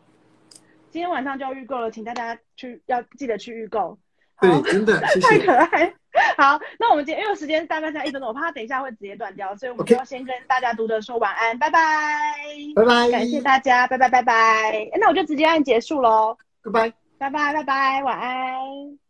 [SPEAKER 1] 今天晚上就要预购了，请大家去要记得去预购。好
[SPEAKER 2] 对，真的，谢
[SPEAKER 1] 太。可爱。好，那我们今天因为时间大概在一分钟，我怕等一下会直接断掉，所以我们就要先跟大家读的说晚安，拜拜。
[SPEAKER 2] 拜拜，
[SPEAKER 1] 感谢大家，拜拜拜拜。那我就直接按结束喽，
[SPEAKER 2] 拜拜。
[SPEAKER 1] 拜拜拜拜，晚安。